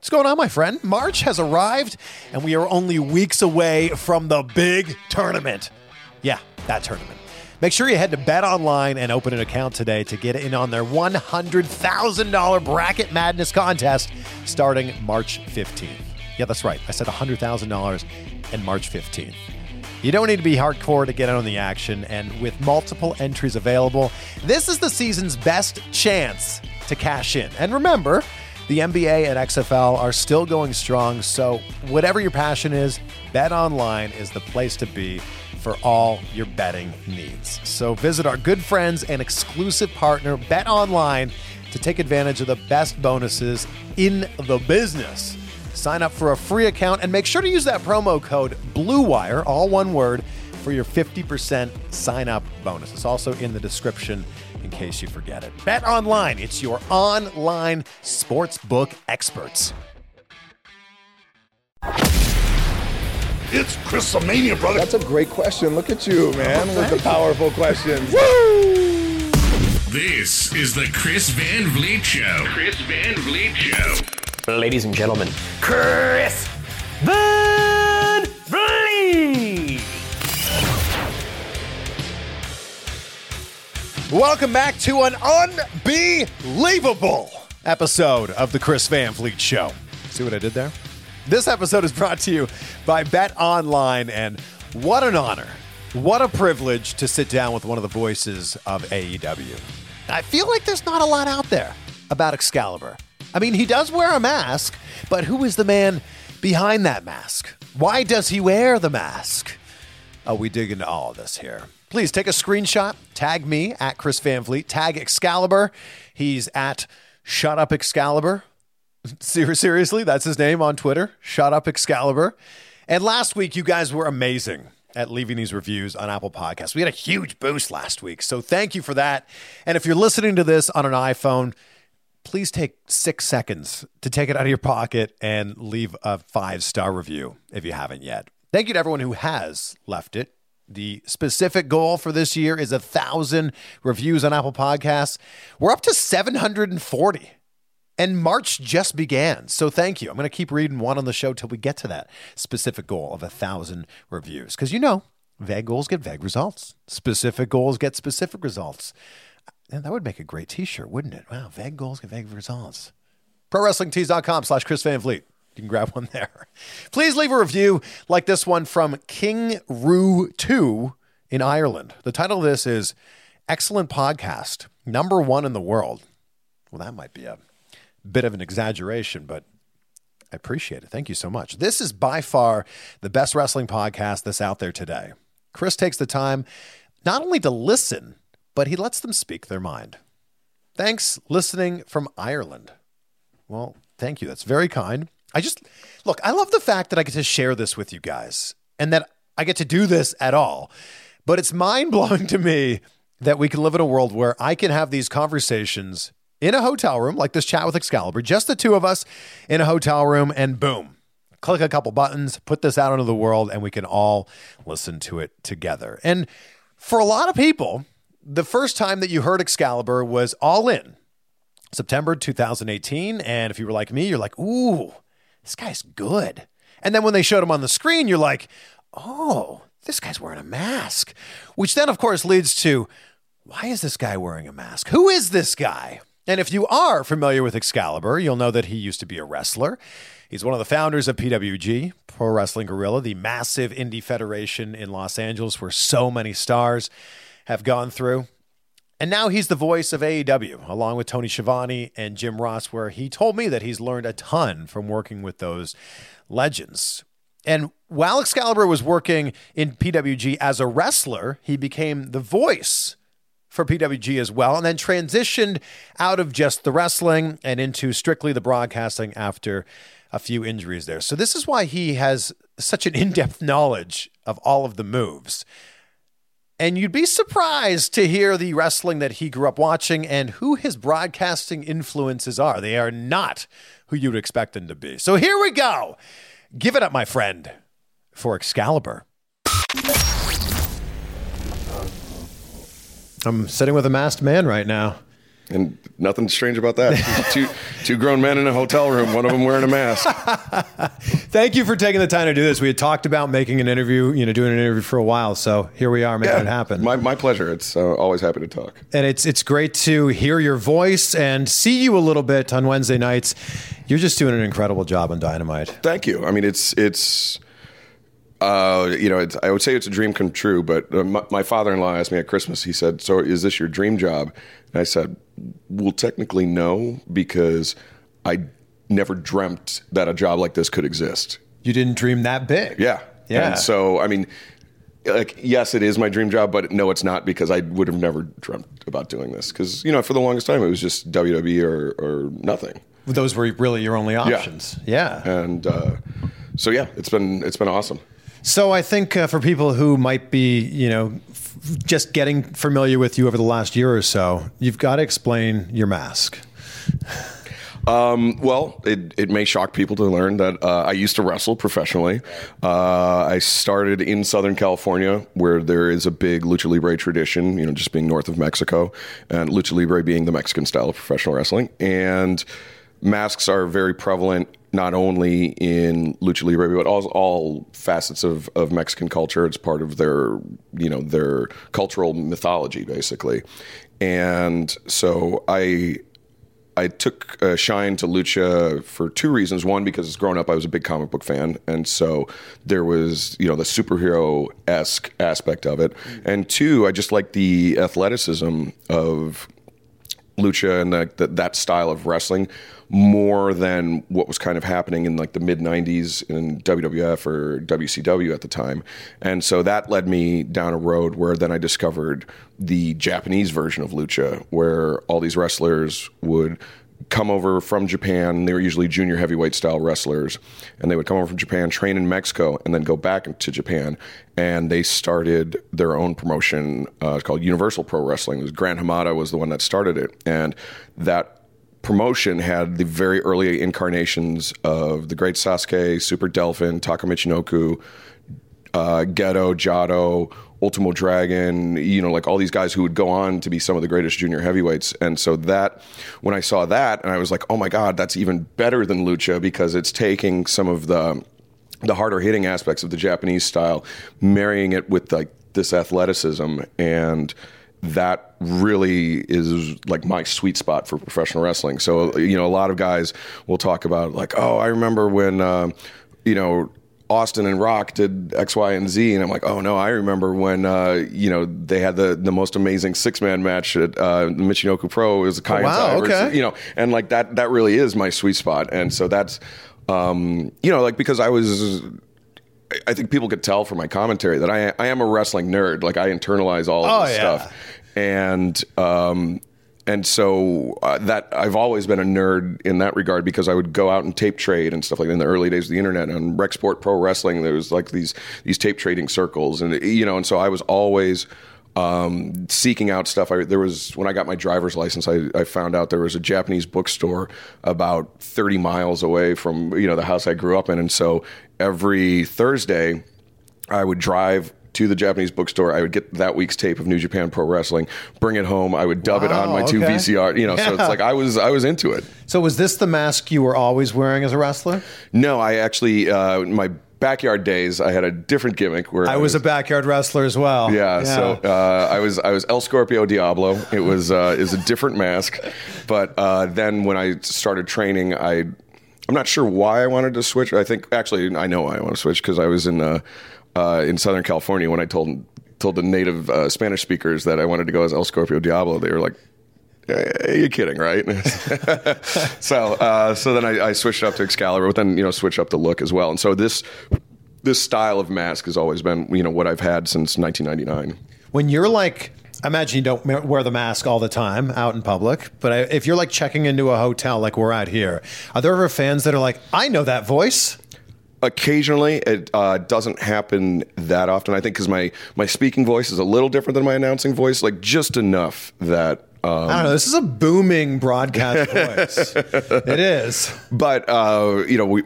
What's going on, my friend? March has arrived, and we are only weeks away from the big tournament. Yeah, that tournament. Make sure you head to Bet Online and open an account today to get in on their $100,000 Bracket Madness contest starting March 15th. Yeah, that's right. I said $100,000 and March 15th. You don't need to be hardcore to get in on the action, and with multiple entries available, this is the season's best chance to cash in. And remember, the NBA and XFL are still going strong, so whatever your passion is, Bet Online is the place to be for all your betting needs. So visit our good friends and exclusive partner, Bet Online, to take advantage of the best bonuses in the business. Sign up for a free account and make sure to use that promo code BLUEWIRE, all one word, for your 50% sign up bonus. It's also in the description in case you forget it. Bet online, it's your online sportsbook experts. It's Chris Mania, brother. That's a great question. Look at you, man, with the powerful questions. Woo! This is the Chris Van Vliet Show. Chris Van Vliet Show. Ladies and gentlemen, Chris Van Vliet. Welcome back to an unbelievable episode of the Chris Van Vliet Show. See what I did there? This episode is brought to you by Bet Online, and what an honor, what a privilege to sit down with one of the voices of AEW. I feel like there's not a lot out there about Excalibur. I mean, he does wear a mask, but who is the man behind that mask? Why does he wear the mask? Oh, we dig into all of this here. Please take a screenshot, tag me at Chris Van tag Excalibur. He's at Shut Up Excalibur. Seriously, that's his name on Twitter. Shut Up Excalibur. And last week, you guys were amazing at leaving these reviews on Apple Podcasts. We had a huge boost last week. So thank you for that. And if you're listening to this on an iPhone, please take six seconds to take it out of your pocket and leave a five star review if you haven't yet. Thank you to everyone who has left it. The specific goal for this year is a thousand reviews on Apple Podcasts. We're up to 740. And March just began. So thank you. I'm going to keep reading one on the show till we get to that specific goal of a thousand reviews. Because you know, vague goals get vague results. Specific goals get specific results. And that would make a great t-shirt, wouldn't it? Wow, vague goals get vague results. ProWrestlingTees.com slash Chris Van Vliet. You can grab one there. Please leave a review like this one from King Roo 2 in Ireland. The title of this is Excellent Podcast, number one in the world. Well, that might be a bit of an exaggeration, but I appreciate it. Thank you so much. This is by far the best wrestling podcast that's out there today. Chris takes the time not only to listen, but he lets them speak their mind. Thanks, listening from Ireland. Well, thank you. That's very kind. I just look, I love the fact that I get to share this with you guys and that I get to do this at all. But it's mind blowing to me that we can live in a world where I can have these conversations in a hotel room, like this chat with Excalibur, just the two of us in a hotel room, and boom, click a couple buttons, put this out into the world, and we can all listen to it together. And for a lot of people, the first time that you heard Excalibur was all in September 2018. And if you were like me, you're like, ooh, this guy's good. And then when they showed him on the screen, you're like, oh, this guy's wearing a mask. Which then, of course, leads to why is this guy wearing a mask? Who is this guy? And if you are familiar with Excalibur, you'll know that he used to be a wrestler. He's one of the founders of PWG, Pro Wrestling Guerrilla, the massive indie federation in Los Angeles where so many stars have gone through. And now he's the voice of AEW, along with Tony Schiavone and Jim Ross, where he told me that he's learned a ton from working with those legends. And while Excalibur was working in PWG as a wrestler, he became the voice for PWG as well, and then transitioned out of just the wrestling and into strictly the broadcasting after a few injuries there. So, this is why he has such an in depth knowledge of all of the moves. And you'd be surprised to hear the wrestling that he grew up watching and who his broadcasting influences are. They are not who you'd expect them to be. So here we go. Give it up, my friend, for Excalibur. I'm sitting with a masked man right now. And nothing strange about that. two two grown men in a hotel room, one of them wearing a mask. Thank you for taking the time to do this. We had talked about making an interview, you know, doing an interview for a while. So here we are making it happen. My, my pleasure. It's uh, always happy to talk. and it's it's great to hear your voice and see you a little bit on Wednesday nights. You're just doing an incredible job on Dynamite. Thank you. I mean, it's it's uh, you know, it's, I would say it's a dream come true. But uh, my, my father-in-law asked me at Christmas. He said, "So is this your dream job?" And I said, "Well, technically, no, because I never dreamt that a job like this could exist." You didn't dream that big. Yeah. Yeah. And so, I mean, like, yes, it is my dream job, but no, it's not because I would have never dreamt about doing this. Because, you know, for the longest time, it was just WWE or, or nothing. Those were really your only options. Yeah. And uh, so, yeah, it's been it's been awesome. So I think uh, for people who might be, you know, f- just getting familiar with you over the last year or so, you've got to explain your mask. Um, well, it, it may shock people to learn that uh, I used to wrestle professionally. Uh, I started in Southern California, where there is a big lucha libre tradition. You know, just being north of Mexico, and lucha libre being the Mexican style of professional wrestling. And masks are very prevalent not only in lucha libre but all, all facets of, of Mexican culture. It's part of their you know their cultural mythology basically, and so I I took a shine to lucha for two reasons. One, because growing up, I was a big comic book fan, and so there was you know the superhero esque aspect of it. And two, I just like the athleticism of lucha and that style of wrestling more than what was kind of happening in like the mid 90s in WWF or WCW at the time. And so that led me down a road where then I discovered the Japanese version of lucha where all these wrestlers would come over from Japan. They were usually junior heavyweight style wrestlers, and they would come over from Japan, train in Mexico, and then go back to Japan. And they started their own promotion uh, called Universal Pro Wrestling. Gran Hamada was the one that started it, and that promotion had the very early incarnations of the Great Sasuke, Super Delfin, Taka Michinoku, uh, Gedo, Jado, Ultimo Dragon, you know, like all these guys who would go on to be some of the greatest junior heavyweights. And so that, when I saw that, and I was like, oh my God, that's even better than Lucha because it's taking some of the the harder hitting aspects of the Japanese style, marrying it with like this athleticism and that really is like my sweet spot for professional wrestling. So, you know, a lot of guys will talk about like, oh, I remember when, um, you know, Austin and Rock did X, Y, and Z, and I'm like, oh no, I remember when uh, you know they had the the most amazing six man match at uh, the Michinoku Pro. It was a Kai Oh, wow, versus- okay. you know, and like that that really is my sweet spot, and so that's um, you know like because I was. I think people could tell from my commentary that I I am a wrestling nerd. Like I internalize all of Oh, this yeah. stuff, and um, and so uh, that I've always been a nerd in that regard because I would go out and tape trade and stuff like that in the early days of the internet on rec.sport Pro Wrestling. There was like these these tape trading circles, and you know, and so I was always um, seeking out stuff. I, there was when I got my driver's license, I, I found out there was a Japanese bookstore about 30 miles away from you know the house I grew up in, and so every Thursday I would drive to the Japanese bookstore. I would get that week's tape of New Japan Pro Wrestling, bring it home. I would dub it on Wow, my two. VCR. You know, so it's like I was I was into it. So was this the mask you were always wearing as a wrestler? No, I actually uh, my backyard days I had a different gimmick where I was a backyard wrestler as well. Yeah, so uh, I was I was El Scorpio Diablo. It was uh, is a different mask, but uh, then when I started training, I I'm not sure why I wanted to switch. I think actually I know why I want to switch because I was in uh, in Southern California when I told told the native uh, Spanish speakers that I wanted to go as El Scorpio Diablo. They were like. "Eh, You're kidding, right? so, uh, so then I, I switched up to Excalibur, but then you know switch up the look as well. And so this this style of mask has always been you know what I've had since 1999. When you're like I imagine you don't wear the mask all the time out in public, but if you're like checking into a hotel like we're out here, are there ever fans that are like, I know that voice? Occasionally, it uh, doesn't happen that often. I think because my my speaking voice is a little different than my announcing voice, like just enough that. Um, I don't know. This is a booming broadcast voice. It is. but uh, you know, we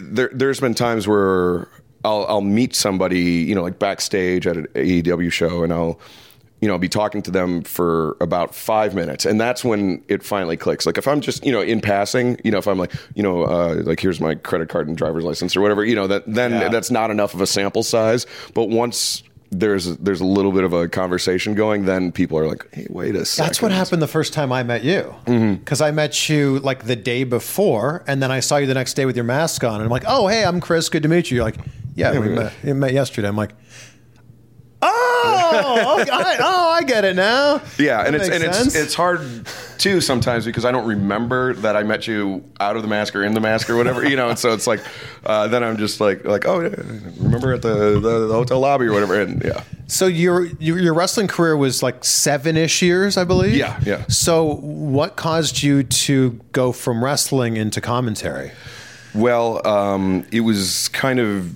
there, there's been times where I'll, I'll meet somebody, you know, like backstage at an AEW show, and I'll, you know, be talking to them for about five minutes, and that's when it finally clicks. Like if I'm just, you know, in passing, you know, if I'm like, you know, uh, like here's my credit card and driver's license or whatever, you know, that then Yeah. that's not enough of a sample size. But once there's there's a little bit of a conversation going, then people are like, hey, wait a second. That's what happened the first time I met you. Mm-hmm. Because I met you like the day before, and then I saw you the next day with your mask on, and I'm like, "Oh, hey, I'm Chris. Good to meet you." You're like, "Yeah, we met, we met yesterday." I'm like, "Oh, okay, I, oh, I get it now." Yeah, and That it's and sense. it's it's hard too sometimes because I don't remember that I met you out of the mask or in the mask or whatever, you know. And so it's like uh, then I'm just like like oh, yeah, remember at the, the the hotel lobby or whatever, and yeah. So your your your wrestling career was like seven ish years, I believe. Yeah, yeah. So what caused you to go from wrestling into commentary? Well, um, it was kind of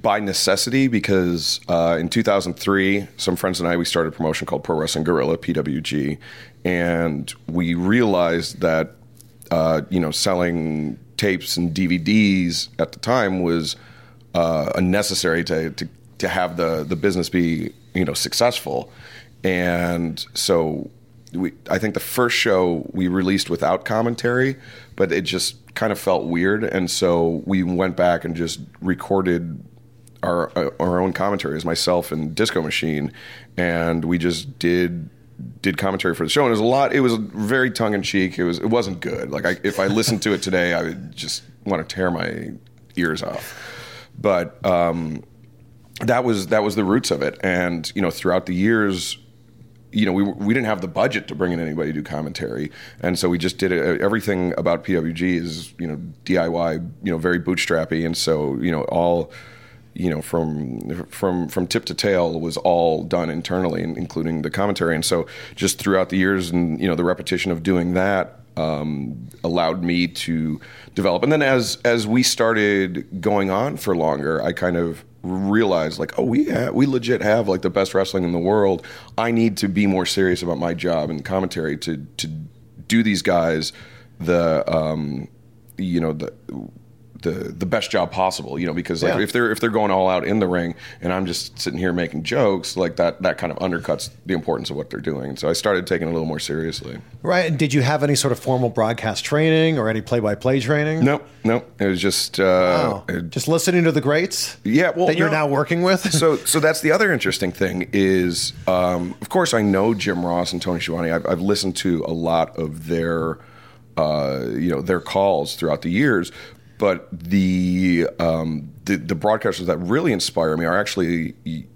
by necessity because uh, in 2003, some friends and I we started a promotion called Pro Wrestling Guerrilla (PWG), and we realized that uh, you know selling tapes and DVDs at the time was uh, unnecessary to, to to have the the business be you know successful, and so we I think the first show we released without commentary, but it just kind of felt weird, and so we went back and just recorded our uh, our own commentary as myself and Disco Machine, and we just did did commentary for the show. And it was a lot. It was very tongue in cheek. It was it wasn't good. Like I, if I listened to it today, I would just want to tear my ears off. But um, that was that was the roots of it. And you know, throughout the years, you know, we we didn't have the budget to bring in anybody to do commentary, and so we just did it. Everything about PWG is you know DIY, you know, very bootstrappy, and so you know all. You know, from from from tip to tail was all done internally, including the commentary. And so, just throughout the years, and you know, the repetition of doing that um, allowed me to develop. And then as as we started going on for longer, I kind of realized like, oh, we ha- we legit have like the best wrestling in the world. I need to be more serious about my job and commentary to to do these guys the um, you know the. The, the best job possible, you know, because like Yeah. if they're if they're going all out in the ring and I'm just sitting here making jokes, like that that kind of undercuts the importance of what they're doing. So I started taking it a little more seriously. Right. And did you have any sort of formal broadcast training or any play by play training? Nope, nope. It was just uh, Wow. it- Just listening to the greats? Yeah, well, that you're no. now working with? so so that's the other interesting thing is, um, of course, I know Jim Ross and Tony Schiavone. I've, I've listened to a lot of their, uh, you know, their calls throughout the years. But the, um, the the broadcasters that really inspire me are actually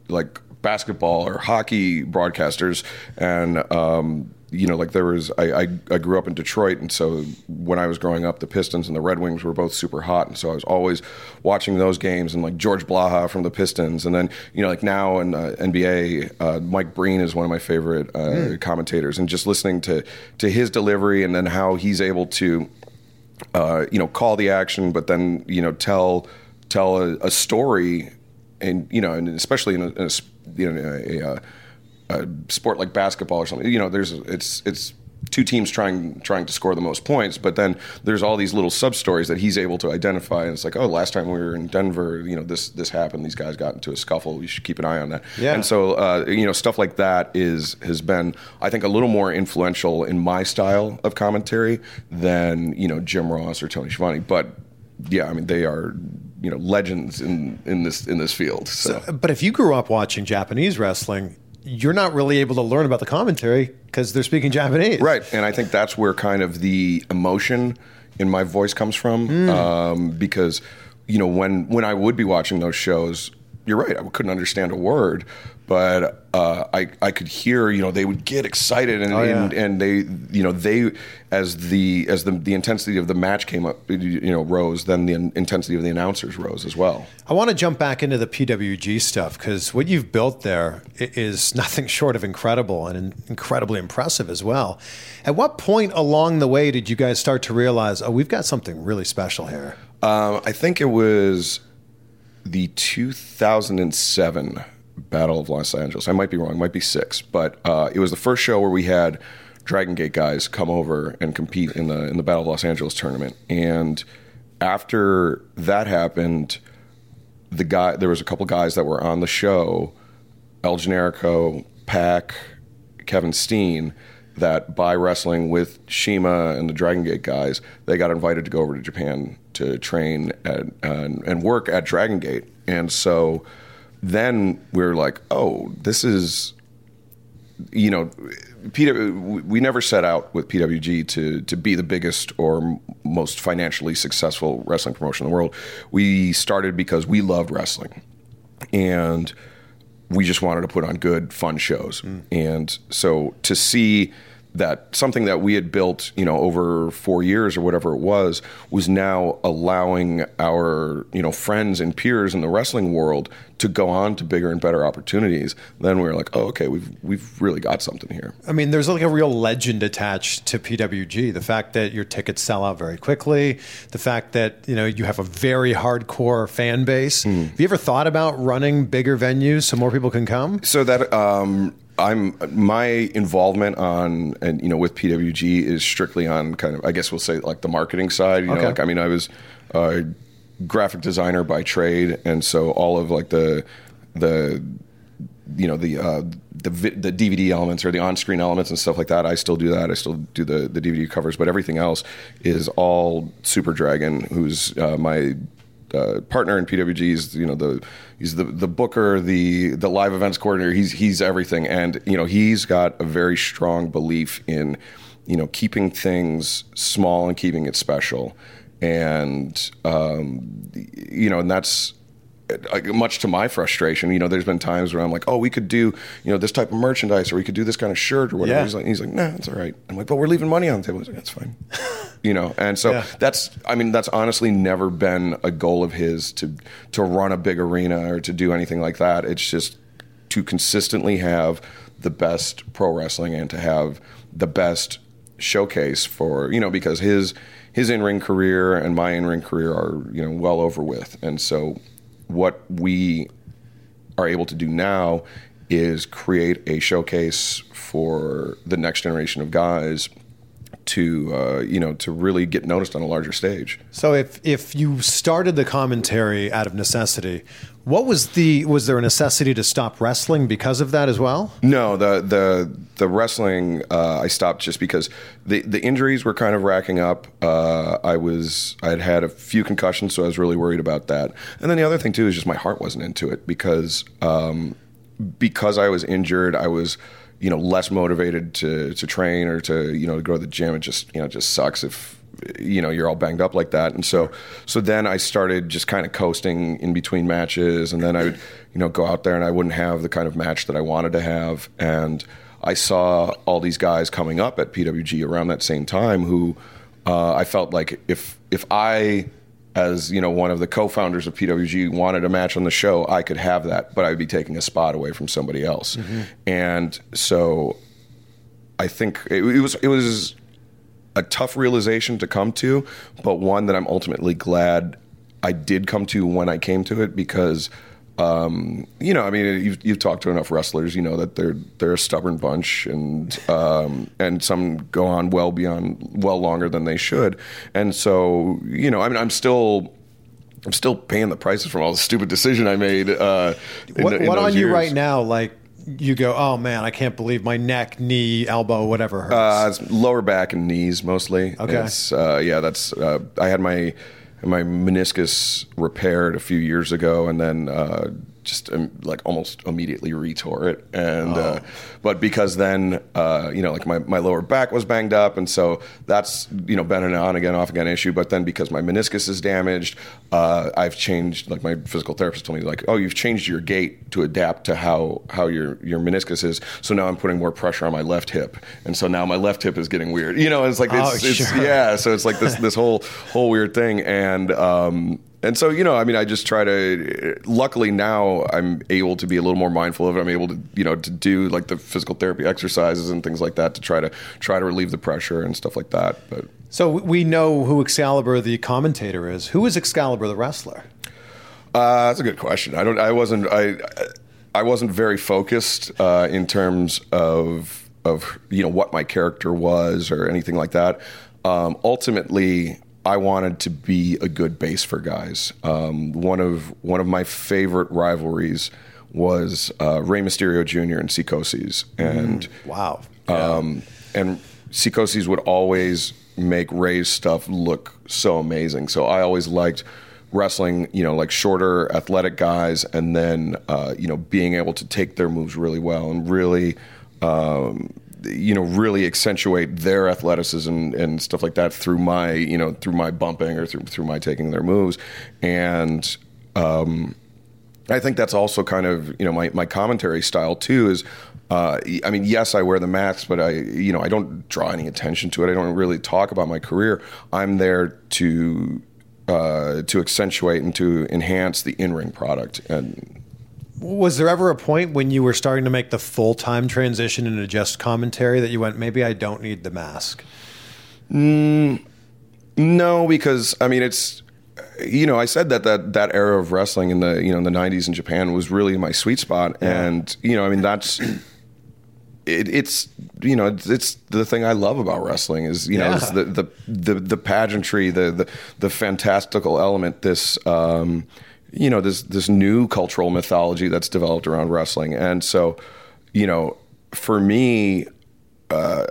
like basketball or hockey broadcasters, and um, you know, like there was I, I I grew up in Detroit, and so when I was growing up, the Pistons and the Red Wings were both super hot, and so I was always watching those games, and like George Blaha from the Pistons, and then you know, like now in uh, NBA, uh, Mike Breen is one of my favorite uh, commentators, and just listening to to his delivery, and then how he's able to uh, you know, call the action, but then you know, tell tell a, a story, and you know, and especially in a, in a you know a, a sport like basketball or something, you know, there's it's it's two teams trying trying to score the most points, but then there's all these little sub stories that he's able to identify, and it's like, oh, last time we were in Denver, you know, this this happened, these guys got into a scuffle, we should keep an eye on that, Yeah. and so uh, you know, stuff like that is has been, I think, a little more influential in my style of commentary than you know Jim Ross or Tony Schiavone, but yeah, I mean, they are you know legends in in this in this field. So, But if you grew up watching Japanese wrestling, you're not really able to learn about the commentary because they're speaking Japanese. right, and I think that's where kind of the emotion in my voice comes from, um, because you know when when I would be watching those shows. you're right. I couldn't understand a word, but uh, I I could hear. You know, they would get excited, and, Oh, yeah. and and they you know they as the as the the intensity of the match came up, you know, rose. Then the intensity of the announcers rose as well. I want to jump back into the PWG stuff because what you've built there is nothing short of incredible and incredibly impressive as well. At what point along the way did you guys start to realize, oh, we've got something really special here? Um, I think it was the 2007 Battle of Los Angeles. I might be wrong. Might be six, but uh, it was the first show where we had Dragon Gate guys come over and compete in the in the Battle of Los Angeles tournament. And after that happened, the guy there was a couple guys that were on the show, El Generico, PAC, Kevin Steen, that by wrestling with CIMA and the Dragon Gate guys, they got invited to go over to Japan to train at, and, and work at Dragon Gate. And so then we are like, oh, this is, you know, PW, we never set out with PWG to to be the biggest or most financially successful wrestling promotion in the world. We started because we loved wrestling, and we just wanted to put on good, fun shows. Mm. And so to see that something that we had built, you know, over four years or whatever it was, was now allowing our, you know, friends and peers in the wrestling world to go on to bigger and better opportunities. Then we were like, oh, okay, we've we've really got something here. I mean, there's like a real legend attached to PWG. The fact that your tickets sell out very quickly, the fact that you know you have a very hardcore fan base. Have you ever thought about running bigger venues so more people can come? So that um, I'm my involvement on and you know with PWG is strictly on kind of I guess we'll say like the marketing side. You Okay. know, like I mean I was a graphic designer by trade, and so all of like the the you know the uh, the vi- the DVD elements or the on-screen elements and stuff like that. I still do that. I still do the the DVD covers, but everything else is all Super Dragon, who's uh, my uh, partner in PWG. Is you know the he's the the booker, the the live events coordinator. He's he's everything, and you know he's got a very strong belief in you know keeping things small and keeping it special, and um, you know and that's much to my frustration, you know, there's been times where I'm like, oh, we could do, you know, this type of merchandise, or we could do this kind of shirt, or whatever. Yeah. He's like, he's like, nah, it's all right. I'm like, but we're leaving money on the table. He's like, that's fine, you know. And so Yeah. that's, I mean, that's honestly never been a goal of his to to run a big arena or to do anything like that. It's just to consistently have the best pro wrestling and to have the best showcase for you know because his his in ring career and my in ring career are you know well over with, and so what we are able to do now is create a showcase for the next generation of guys to uh, you know to really get noticed on a larger stage. So if if you started the commentary out of necessity, what was the was there a necessity to stop wrestling because of that as well? No, the the the wrestling uh, I stopped just because the the injuries were kind of racking up. Uh, I was I had had a few concussions, so I was really worried about that. And then the other thing too is just my heart wasn't into it because um, because I was injured, I was you know less motivated to to train or to you know to go to the gym. It just you know just sucks if you know you're all banged up like that. And so so then i started just kind of coasting in between matches. And then i would you know go out there and i wouldn't have the kind of match that i wanted to have. And i saw all these guys coming up at pwg around that same time who uh, i felt like if if i as you know one of the co-founders of pwg wanted a match on the show i could have that but i would be taking a spot away from somebody else. And so i think it, it was it was a tough realization to come to, but one that I'm ultimately glad I did come to when I came to it because, um, you know, I mean, you've, you've talked to enough wrestlers, you know that they're they're a stubborn bunch, and um, and some go on well beyond well longer than they should, and so you know, I mean, I'm still. I'm still paying the prices from all the stupid decision I made. Uh, in What, in what on you right now? Like you go, oh man, I can't believe my neck, knee, elbow, whatever hurts. Uh, it's lower back and knees mostly. Okay. Uh, yeah, that's. Uh, I had my my meniscus repaired a few years ago, and then uh, just um, like almost immediately retore it. And uh, but because then uh, you know like my, my lower back was banged up, and so that's you know been an on again off again issue. But then because my meniscus is damaged, uh, I've changed. Like my physical therapist told me, like oh you've changed your gait to adapt to how how your your meniscus is. So now I'm putting more pressure on my left hip, and so now my left hip is getting weird. You know, it's like it's, Oh, it's sure. yeah. So it's like this this whole whole weird thing, and um, and so you know, I mean, I just try to. Luckily now, I'm able to be a little more mindful of it. I'm able to you know to do like the physical therapy exercises and things like that to try to try to relieve the pressure and stuff like that. But So we know who Excalibur the commentator is. Who is Excalibur the wrestler? Uh, that's a good question. I don't. I wasn't. I. I wasn't very focused uh, in terms of of you know what my character was or anything like that. Um, ultimately, I wanted to be a good base for guys. Um, one of one of my favorite rivalries was uh, Rey Mysterio Jr. and Psychosis, and Wow. um, and Psychosis would always make Rey's stuff look so amazing. So I always liked wrestling, you know, like shorter, athletic guys, and then uh, you know being able to take their moves really well and really. Um, you know, really accentuate their athleticism and, stuff like that through my, you know, through my bumping or through through my taking their moves, and um, I think that's also kind of you know my, my commentary style too is uh, I mean yes I wear the mask but I you know I don't draw any attention to it. I don't really talk about my career. I'm there to uh, to accentuate and to enhance the in ring product. And Was there ever a point when you were starting to make the full time transition into just commentary that you went, maybe I don't need the mask? No, because I mean it's you know I said that that that era of wrestling in the you know in the '90s in Japan was really my sweet spot, and you know I mean that's it, it's you know it's, it's the thing I love about wrestling is you know Yeah. it's the, the the the pageantry, the the the fantastical element, this. Um, you know this this new cultural mythology that's developed around wrestling, and so you know for me Uh,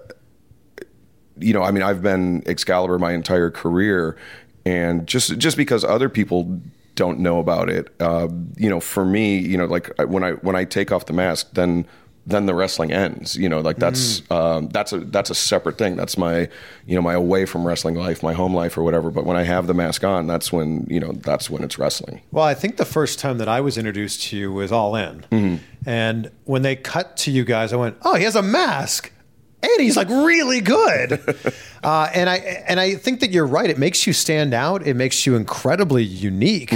you know, I mean, I've been Excalibur my entire career, and just just because other people don't know about it, uh, you know, for me, you know, like when I when I take off the mask, then then the wrestling ends. You know, like that's um, that's a that's a separate thing. That's my you know my away from wrestling life, my home life, or whatever. But when I have the mask on, that's when you know that's when it's wrestling. Well, I think the first time that I was introduced to you was All In. Mm-hmm. And when they cut to you guys, I went, oh, he has a mask. And he's like really good, uh, and I and I think that you're right. It makes you stand out. It makes you incredibly unique.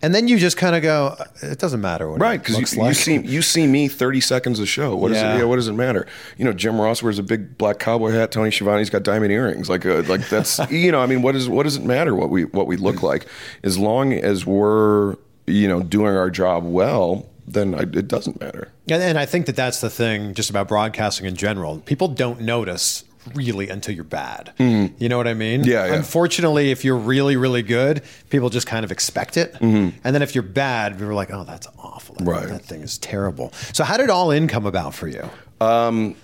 And then you just kind of go, it doesn't matter what. Right, it because looks you, like. you see you see me thirty seconds a show. What does Yeah. it? Yeah, what does it matter? You know, Jim Ross wears a big black cowboy hat. Tony Schiavone's got diamond earrings. Like, uh, like that's you know, I mean, what does what does it matter what we what we look like? As long as we're you know doing our job well, then I, it doesn't matter. And, and I think that that's the thing just about broadcasting in general. People don't notice really until you're bad. You know what I mean? Yeah, yeah. Unfortunately, if you're really, really good, people just kind of expect it. Mm-hmm. And then if you're bad, people are like, oh, that's awful. That, Right. that thing is terrible. So, how did All In come about for you? I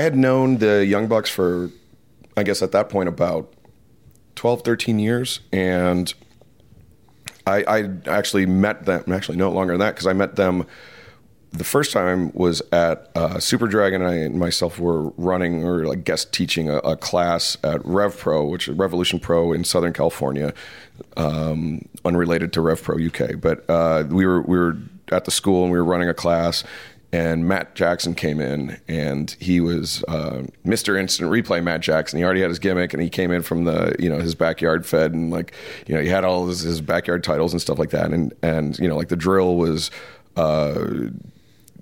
had known the Young Bucks for, I guess at that point, about 12, 13 years. And I, I actually met them, actually, no longer than that, because I met them the first time was at uh, Super Dragon. And I and myself were running or like guest teaching a, a class at Rev Pro, which is Revolution Pro in Southern California, um, unrelated to Rev Pro UK. But uh, we were we were at the school and we were running a class. And Matt Jackson came in, and he was uh, Mr. Instant Replay Matt Jackson. He already had his gimmick, and he came in from the you know his backyard fed, and like you know he had all his, his backyard titles and stuff like that. And and you know like the drill was uh,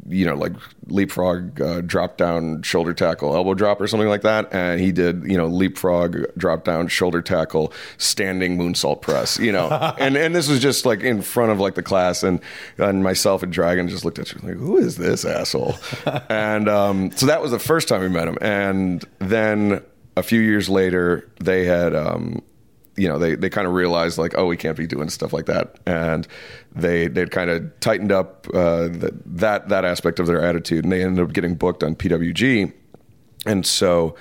you know, like leapfrog, uh, drop down, shoulder tackle, elbow drop, or something like that. And he did, you know, leapfrog, drop down, shoulder tackle, standing moonsault press, you know. and and this was just like in front of like the class, and and myself and Dragon just looked at you like, who is this asshole? and um, so that was the first time we met him, and then a few years later, they had. Um, you know, they, they kind of realized like, oh, we can't be doing stuff like that, and they they'd kind of tightened up uh, that that that aspect of their attitude, and they ended up getting booked on PWG, and so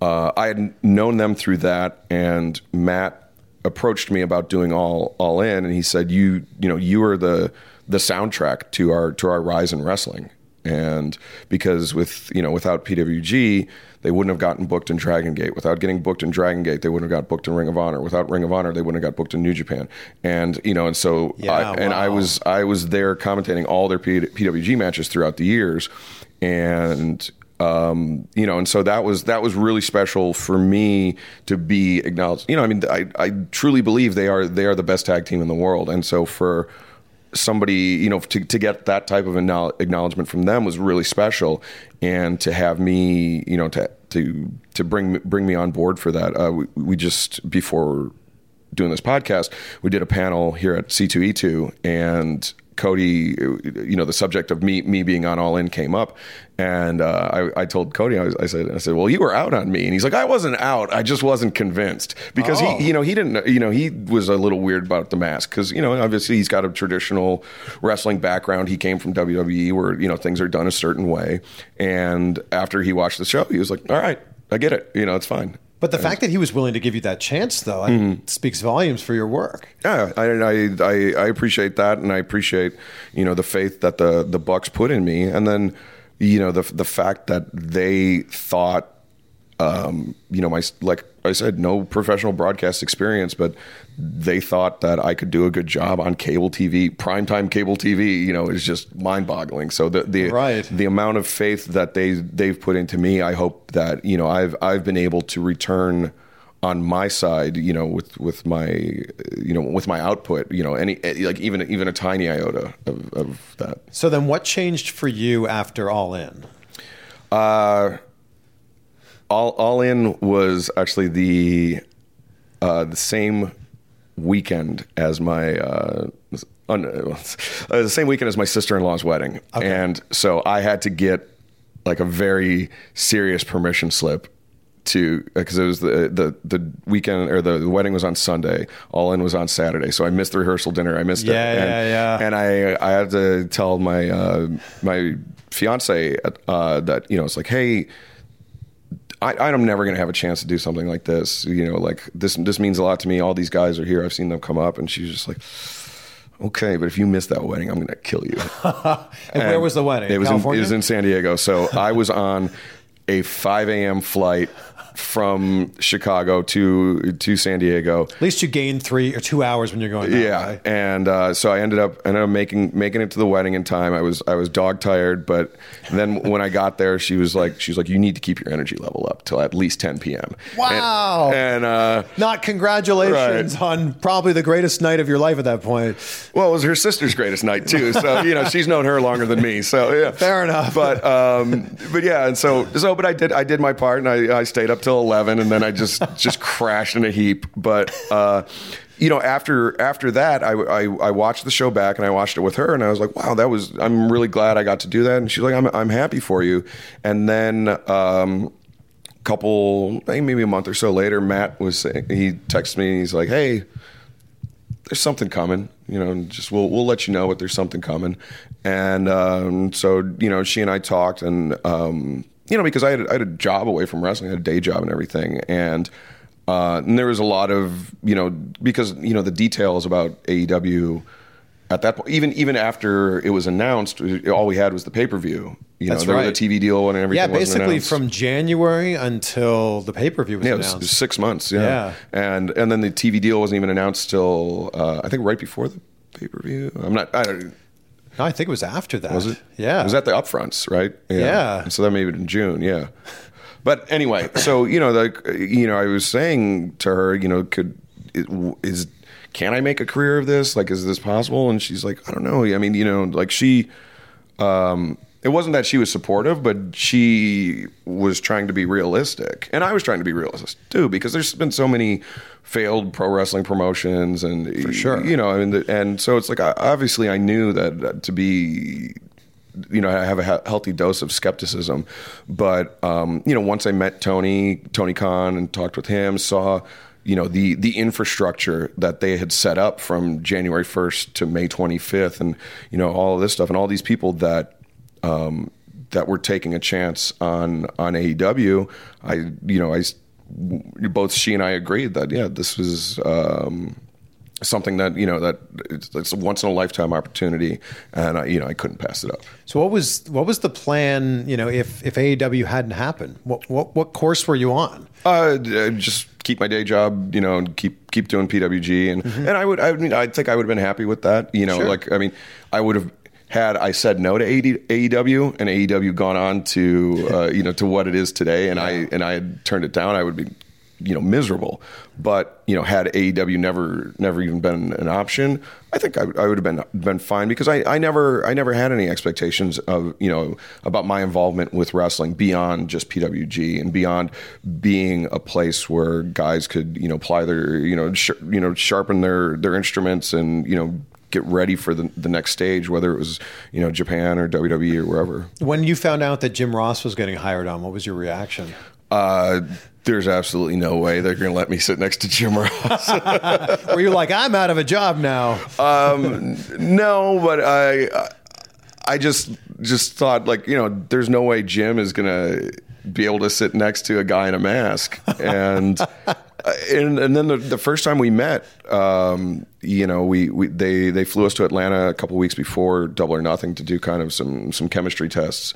uh, I had known them through that, and Matt approached me about doing all all in, and he said, you you know, you are the the soundtrack to our to our rise in wrestling. And because with you know without PWG, they wouldn't have gotten booked in Dragon Gate. Without getting booked in Dragon Gate, they wouldn't have got booked in Ring of Honor. Without Ring of Honor, they wouldn't have got booked in New Japan. And you know, and so Yeah, I, and I was I was there commentating all their P- PWG matches throughout the years, and um, you know, and so that was that was really special for me to be acknowledged. You know, I mean, I, I truly believe they are they are the best tag team in the world, and so for somebody, you know, to, to get that type of acknowledgement from them was really special, and to have me, you know, to to to bring bring me on board for that. Uh, we, we just before doing this podcast, we did a panel here at C2E2 and Cody, you know, the subject of me me being on All In came up, and uh, I, I told Cody, I, was, I said, I said, well, you were out on me, and he's like, I wasn't out, I just wasn't convinced because Oh. he, you know, he didn't, you know, he was a little weird about the mask because you know, obviously he's got a traditional wrestling background. He came from WWE where you know things are done a certain way, and after he watched the show, he was like, all right, I get it, you know, it's fine. But the fact that he was willing to give you that chance, though, Mm-hmm. speaks volumes for your work. Yeah, I, I I I appreciate that, and I appreciate you know the faith that the the Bucks put in me, and then you know the the fact that they thought, um, you know, my like I said, no professional broadcast experience, but they thought that I could do a good job on cable TV, primetime cable TV. You know, is just mind boggling. So the the Right. the amount of faith that they they've put into me, I hope that you know I've I've been able to return on my side, you know, with with my you know with my output, you know, any like even even a tiny iota of, of that. So then, what changed for you after All In? Uh, all all in was actually the uh, the same weekend as my uh, un, uh, the same weekend as my sister in law's wedding, and so I had to get like a very serious permission slip to because it was the, the the weekend or the, the wedding was on Sunday, all in was on Saturday, so I missed the rehearsal dinner. I missed it. Yeah, and, yeah, yeah. And I I had to tell my uh, my fiance uh, that you know it's like hey. I, I'm never going to have a chance to do something like this. You know, like this. This means a lot to me. All these guys are here. I've seen them come up, and she's just like, "Okay, but if you miss that wedding, I'm going to kill you." And, where was the wedding? It was in, it was in San Diego. So I was on a 5 a.m. flight from Chicago to to San Diego. At least you gain three or two hours when you're going. That Yeah, and uh, so I ended up ended up making making it to the wedding in time. I was I was dog tired, but then when I got there, she was like she was like you need to keep your energy level up till at least 10 p.m. Wow. And, and uh, Not congratulations Right. on probably the greatest night of your life at that point. well, it was her sister's greatest night too. So you know she's known her longer than me. So yeah, Fair enough. But um, but yeah, and so so but I did I did my part, and I, I stayed up till 11, and then I just just crashed in a heap. But uh, you know after after that, I, I I watched the show back, and I watched it with her, and I was like, wow, that was I'm really glad I got to do that. And she's like, I'm I'm happy for you. And then. Um, couple maybe a month or so later matt was saying he texted me and he's like hey there's something coming you know just we'll we'll let you know but there's something coming and um, so you know she and i talked and um, you know because I had, I had a job away from wrestling I had a day job and everything and uh, and there was a lot of you know because you know the details about aew at that point even even after it was announced all we had was the pay-per-view you know That's there right. was a tv deal and everything Yeah, basically from January until the pay per view was Yeah, it was announced. six months. Yeah. Yeah. and and then the TV deal wasn't even announced till uh, I think right before the pay per view. I'm not. I don't. No, I think it was after that. Was it? Yeah. It was at the upfronts, right? Yeah. So that maybe in June. Yeah. But anyway, so you know, like you know, I was saying to her, you know, could is can I make a career of this? Like, is this possible? And she's like, I don't know. I mean, you know, like she. Um, it wasn't that she was supportive, but she was trying to be realistic, and I was trying to be realistic too, because there's been so many failed pro wrestling promotions, and for sure. you know, I mean, the, and so it's like obviously I knew that to be you know, I have a healthy dose of skepticism. But um, you know, once I met Tony, Tony Khan, and talked with him, saw you know the the infrastructure that they had set up from January 1st to May 25th, and you know all of this stuff, and all these people that. Um, that were taking a chance on on AEW, I you know I both she and I agreed that yeah this was um, something that you know that it's, it's a once in a lifetime opportunity, and I, you know I couldn't pass it up. So what was what was the plan? You know, if if AEW hadn't happened, what what what course were you on? Uh, d- just keep my day job, you know, and keep keep doing PWG, and and I would, I mean, I think I would have been happy with that, you know, Sure. like I mean, I would have had I said no to AD, AEW and AEW gone on to uh, you know to what it is today, and I and I had turned it down, I would be you know miserable. But you know, had AEW never never even been an option, I think I, would- I would have been been fine because I, I never I never had any expectations of you know about my involvement with wrestling beyond just PWG and beyond being a place where guys could you know apply their you know sh- you know sharpen their their instruments and you know get ready for the, the next stage whether it was you know Japan or WWE or wherever. When you found out that Jim Ross was getting hired on, what was your reaction? Uh, there's absolutely no way they're going to let me sit next to Jim Ross. Were you like, I'm out of a job now? um, no, but I, I just just thought like you know, there's no way Jim is gonna be able to sit next to a guy in a mask, and and and then the, the first time we met, um, you know, we, we they they flew us to Atlanta a couple weeks before Double or Nothing to do kind of some some chemistry tests,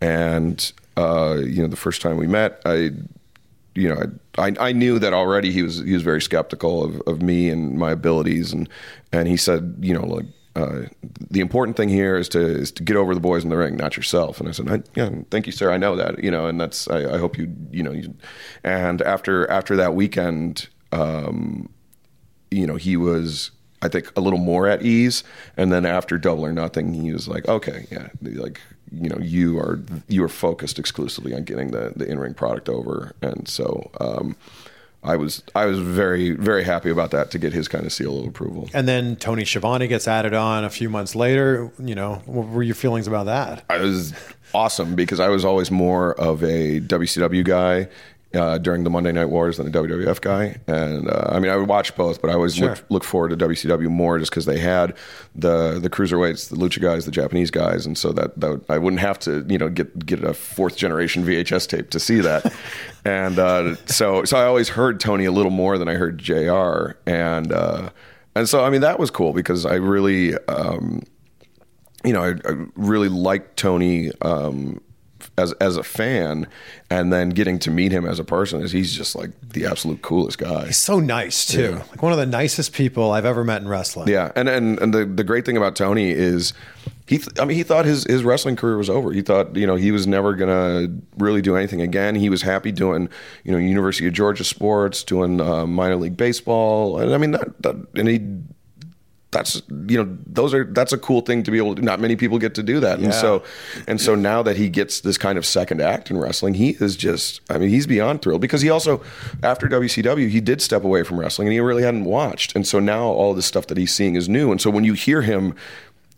and uh, you know, the first time we met, I you know, I, I knew that already he was he was very skeptical of, of me and my abilities, and and he said, you know, like uh, the important thing here is to is to get over the boys in the ring, not yourself. And I said, I, yeah, thank you, sir. I know that, you know, and that's I, I hope you you know, you, and after after that weekend, um, you know, he was. I think a little more at ease, and then after Double or Nothing, he was like, "Okay, yeah, like you know, you are you are focused exclusively on getting the the in ring product over," and so um, I was I was very very happy about that to get his kind of seal of approval. And then Tony Schiavone gets added on a few months later. You know, what were your feelings about that? I was awesome because I was always more of a WCW guy. Uh, during the Monday Night Wars than a WWF guy, and uh, I mean I would watch both, but I always Sure. look look forward to WCW more just because they had the the cruiserweights, the lucha guys, the Japanese guys, and so that, that would- I wouldn't have to you know get get a fourth generation VHS tape to see that, and uh, so so I always heard Tony a little more than I heard Jr. and uh, and so I mean that was cool because I really. Um, you know, I, I really liked Tony um, as as a fan, and then getting to meet him as a person is he's just like the absolute coolest guy. He's so nice too. Yeah. Like one of the nicest people I've ever met in wrestling. Yeah, and and and the the great thing about Tony is he. Th- I mean, he thought his his wrestling career was over. He thought you know he was never gonna really do anything again. He was happy doing you know University of Georgia sports, doing uh, minor league baseball, and I mean that, that and he. That's you know those are that's a cool thing to be able to. Not many people get to do that, and so and so now that he gets this kind of second act in wrestling, he is just. I mean, he's beyond thrilled because he also after WCW he did step away from wrestling and he really hadn't watched, and so now all this stuff that he's seeing is new, and so when you hear him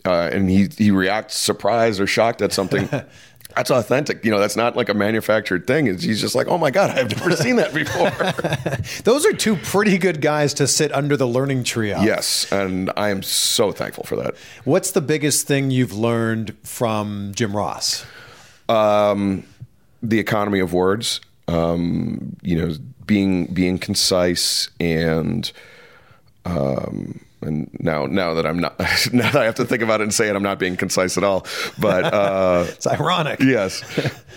uh, and he he reacts surprised or shocked at something. That's authentic, you know. That's not like a manufactured thing. It's, he's just like, "Oh my god, I've never seen that before." Those are two pretty good guys to sit under the learning tree of. yes, and I am so thankful for that. What's the biggest thing you've learned from Jim Ross? um, the economy of words. Um, you know, being being concise and um, and now now that I'm not now that I have to think about it and say it, I'm not being concise at all. But uh, It's ironic. yes,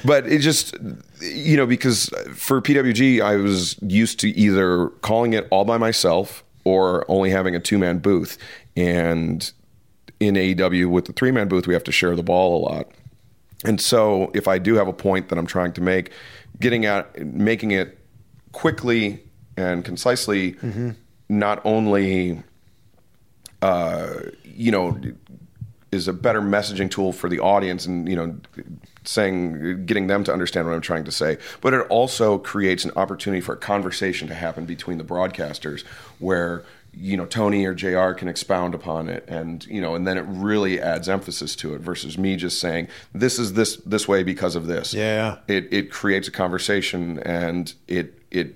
but it just you know because for PWG I was used to either calling it all by myself or only having a two man booth, and in AEW with the three man booth we have to share the ball a lot. And so, if I do have a point that I'm trying to make, getting at making it quickly and concisely, not only, uh, you know, is a better messaging tool for the audience, and you know, saying getting them to understand what I'm trying to say, but it also creates an opportunity for a conversation to happen between the broadcasters, where you know Tony or Jr. can expound upon it, and you know, and then it really adds emphasis to it versus me just saying this is this this way because of this. Yeah. it it creates a conversation, and it it it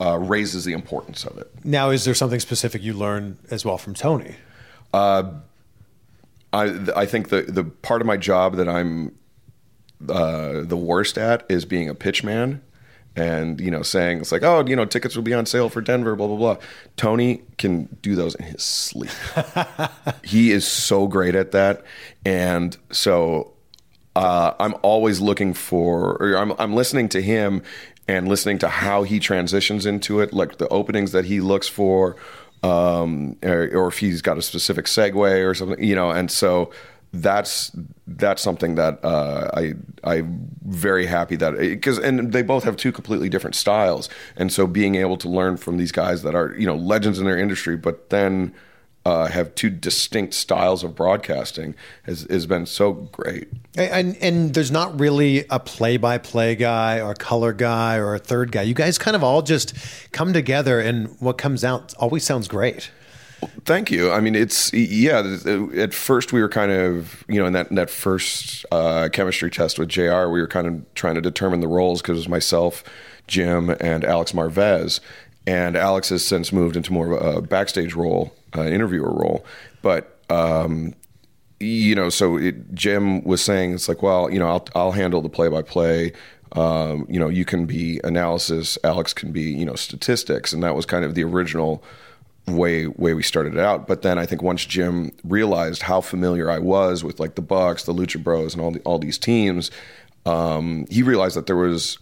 uh, raises the importance of it. Now, is there something specific you learned as well from Tony? I I think the the part of my job that I'm uh, the worst at is being a pitch man, and you know saying it's like oh you know tickets will be on sale for Denver blah blah blah. Tony can do those in his sleep. he is so great at that, and so uh, I'm always looking for, or I'm, I'm listening to him and listening to how he transitions into it, like the openings that he looks for, um, or, or if he's got a specific segue or something, you know, and so that's that's something that uh, I I'm very happy that because and they both have two completely different styles, and so being able to learn from these guys that are you know legends in their industry, but then uh, have two distinct styles of broadcasting has, has been so great. And and there's not really a play-by-play guy or color guy or a third guy. You guys kind of all just come together, and what comes out always sounds great. Thank you. I mean, it's yeah. At first, we were kind of you know in that in that first uh, chemistry test with Jr. We were kind of trying to determine the roles because it was myself, Jim, and Alex Marvez. And Alex has since moved into more of a backstage role, uh, interviewer role. But um, you know, so it, Jim was saying it's like, well, you know, I'll I'll handle the play by play. You know, you can be analysis. Alex can be you know statistics, and that was kind of the original way way we started it out. But then I think once Jim realized how familiar I was with like the Bucks, the Lucha Bros, and all the, all these teams, um, he realized that there was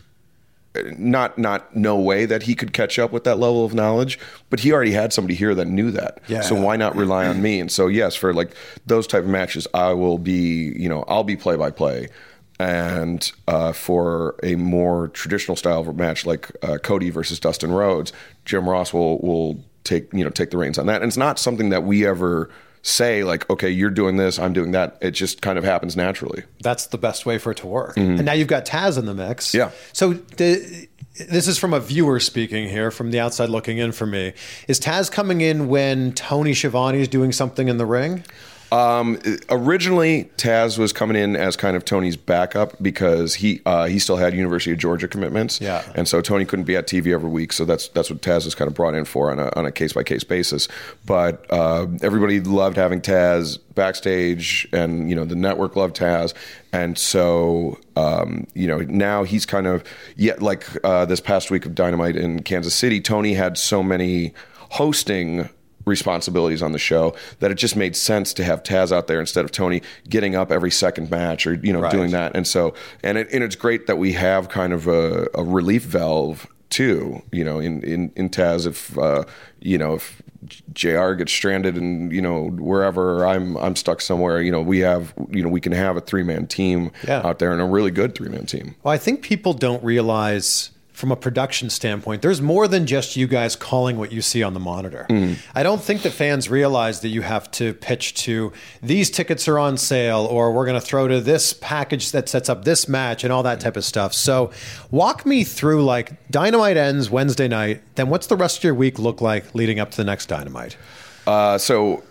not not no way that he could catch up with that level of knowledge, but he already had somebody here that knew that. Yeah. So why not rely on me? And so yes, for like those type of matches, I will be you know I'll be play by play. And uh, for a more traditional style of match like uh, Cody versus Dustin Rhodes, Jim Ross will will take you know take the reins on that. And it's not something that we ever say like, okay, you're doing this, I'm doing that. It just kind of happens naturally. That's the best way for it to work. Mm-hmm. And now you've got Taz in the mix. Yeah. So the, this is from a viewer speaking here, from the outside looking in for me. Is Taz coming in when Tony Schiavone is doing something in the ring? Um, originally, Taz was coming in as kind of Tony's backup because he uh, he still had University of Georgia commitments, Yeah. and so Tony couldn't be at TV every week. So that's that's what Taz was kind of brought in for on a on a case by case basis. But uh, everybody loved having Taz backstage, and you know the network loved Taz, and so um, you know now he's kind of yeah like uh, this past week of Dynamite in Kansas City, Tony had so many hosting responsibilities on the show that it just made sense to have Taz out there instead of Tony getting up every second match or you know Right. doing that. And so and it, and it's great that we have kind of a, a relief valve too. You know, in in, in Taz if uh, you know if Jr. gets stranded and you know wherever I'm I'm stuck somewhere. You know we have you know we can have a three man team Yeah. out there and a really good three man team. Well, I think people don't realize from a production standpoint, there's more than just you guys calling what you see on the monitor. I don't think that fans realize that you have to pitch to these tickets are on sale or we're going to throw to this package that sets up this match and all that type of stuff. So, walk me through like Dynamite ends Wednesday night, then what's the rest of your week look like leading up to the next Dynamite? Uh, so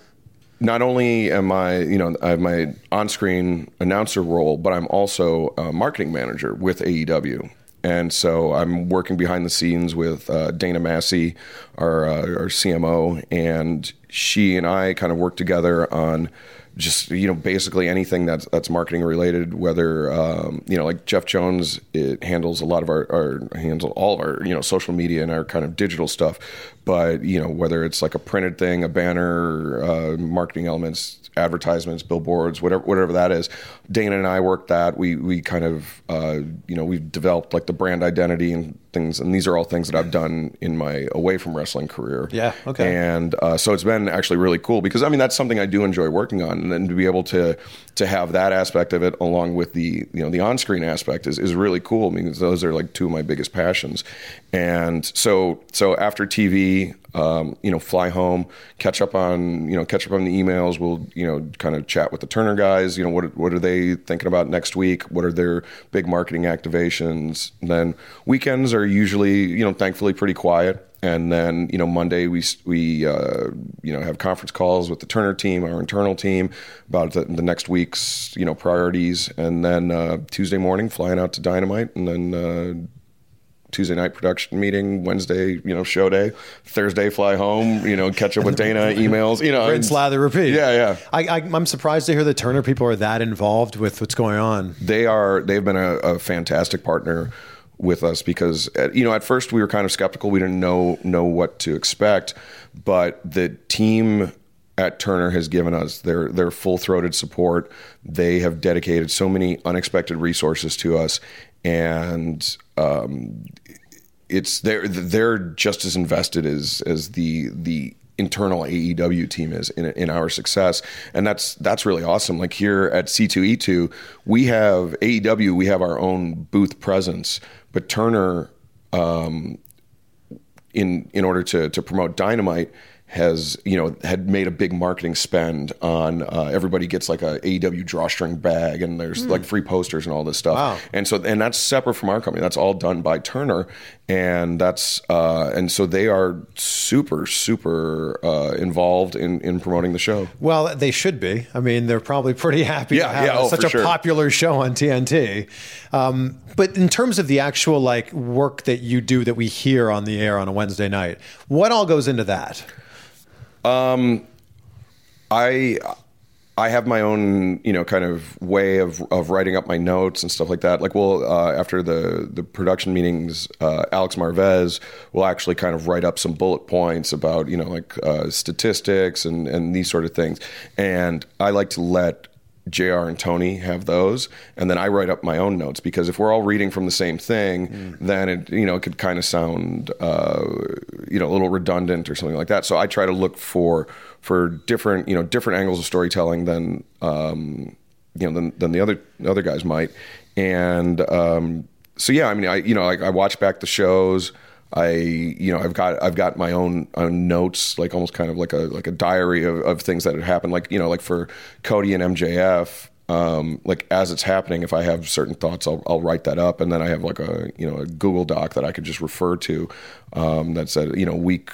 not only am I, you know, I have my on-screen announcer role, but I'm also a marketing manager with AEW. And so I'm working behind the scenes with uh, Dana Massey, our, uh, our CMO, and she and I kind of work together on just you know basically anything that's that's marketing related. Whether um, you know like Jeff Jones, it handles a lot of our, our handles all of our you know social media and our kind of digital stuff. But you know whether it's like a printed thing, a banner, uh, marketing elements, advertisements, billboards, whatever whatever that is. Dana and I work that. We we kind of uh, you know we've developed like the brand identity and things, and these are all things that I've done in my away from wrestling career. Yeah, okay. And uh, so it's been actually really cool because I mean that's something I do enjoy working on, and then to be able to to have that aspect of it along with the you know the on screen aspect is, is really cool. I mean those are like two of my biggest passions, and so so after TV, um, you know, fly home, catch up on you know catch up on the emails. We'll you know kind of chat with the Turner guys. You know what what are they thinking about next week? What are their big marketing activations? And then weekends are usually you know thankfully pretty quiet. And then you know Monday we we uh, you know have conference calls with the Turner team, our internal team, about the, the next week's you know priorities. And then uh, Tuesday morning flying out to Dynamite, and then. Uh, Tuesday night production meeting, Wednesday, you know, show day, Thursday fly home, you know, catch up with Dana, emails, you know, Rinse, lather, repeat. Yeah, yeah. I, I, I'm surprised to hear the Turner people are that involved with what's going on. They are they've been a, a fantastic partner with us because you know at first we were kind of skeptical. We didn't know know what to expect, but the team at Turner has given us their their full throated support. They have dedicated so many unexpected resources to us, and um, it's they're they're just as invested as as the the internal AEW team is in in our success, and that's that's really awesome. Like here at C2E2, we have AEW, we have our own booth presence, but Turner, um, in in order to to promote Dynamite. Has you know had made a big marketing spend on uh, everybody gets like a AEW drawstring bag and there's like free posters and all this stuff Wow. and so and that's separate from our company that's all done by turner and that's uh, and so they are super super uh, involved in in promoting the show Well, they should be. I mean, they're probably pretty happy Yeah, to have yeah, oh, such a sure. popular show on TNT. Um, but in terms of the actual like work that you do that we hear on the air on a Wednesday night, what all goes into that? I I have my own, you know, kind of way of, of writing up my notes and stuff like that. Like, well, uh, after the the production meetings, uh, Alex Marvez will actually kind of write up some bullet points about, you know, like uh, statistics and and these sort of things. And I like to let JR and Tony have those, and then I write up my own notes because if we're all reading from the same thing, then it you know it could kind of sound uh, you know a little redundant or something like that. So I try to look for for different you know different angles of storytelling than um, you know than, than the other other guys might, and um, so yeah, I mean I you know I, I watch back the shows. I you know I've got I've got my own, own notes like almost kind of like a like a diary of, of things that had happened. Like you know like for Cody and MJF um, like as it's happening if I have certain thoughts I'll, I'll write that up. And then I have like a you know a Google Doc that I could just refer to um, that said you know week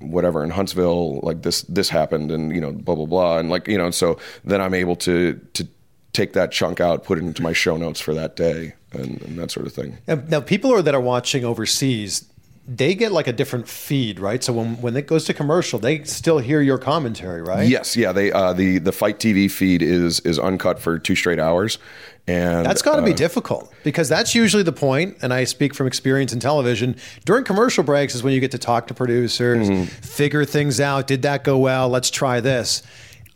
whatever in Huntsville like this this happened and you know blah blah blah. And like you know so then I'm able to to take that chunk out put it into my show notes for that day and, and that sort of thing. Now, people are, that are watching overseas, they get like a different feed, right? So when when it goes to commercial, they still hear your commentary, right? Yes, yeah. They uh, the the FITE TV feed is is uncut for two straight hours, and That's got to be uh, difficult because that's usually the point, and I speak from experience in television. During commercial breaks is when you get to talk to producers, Mm-hmm. figure things out. Did that go well? Let's try this.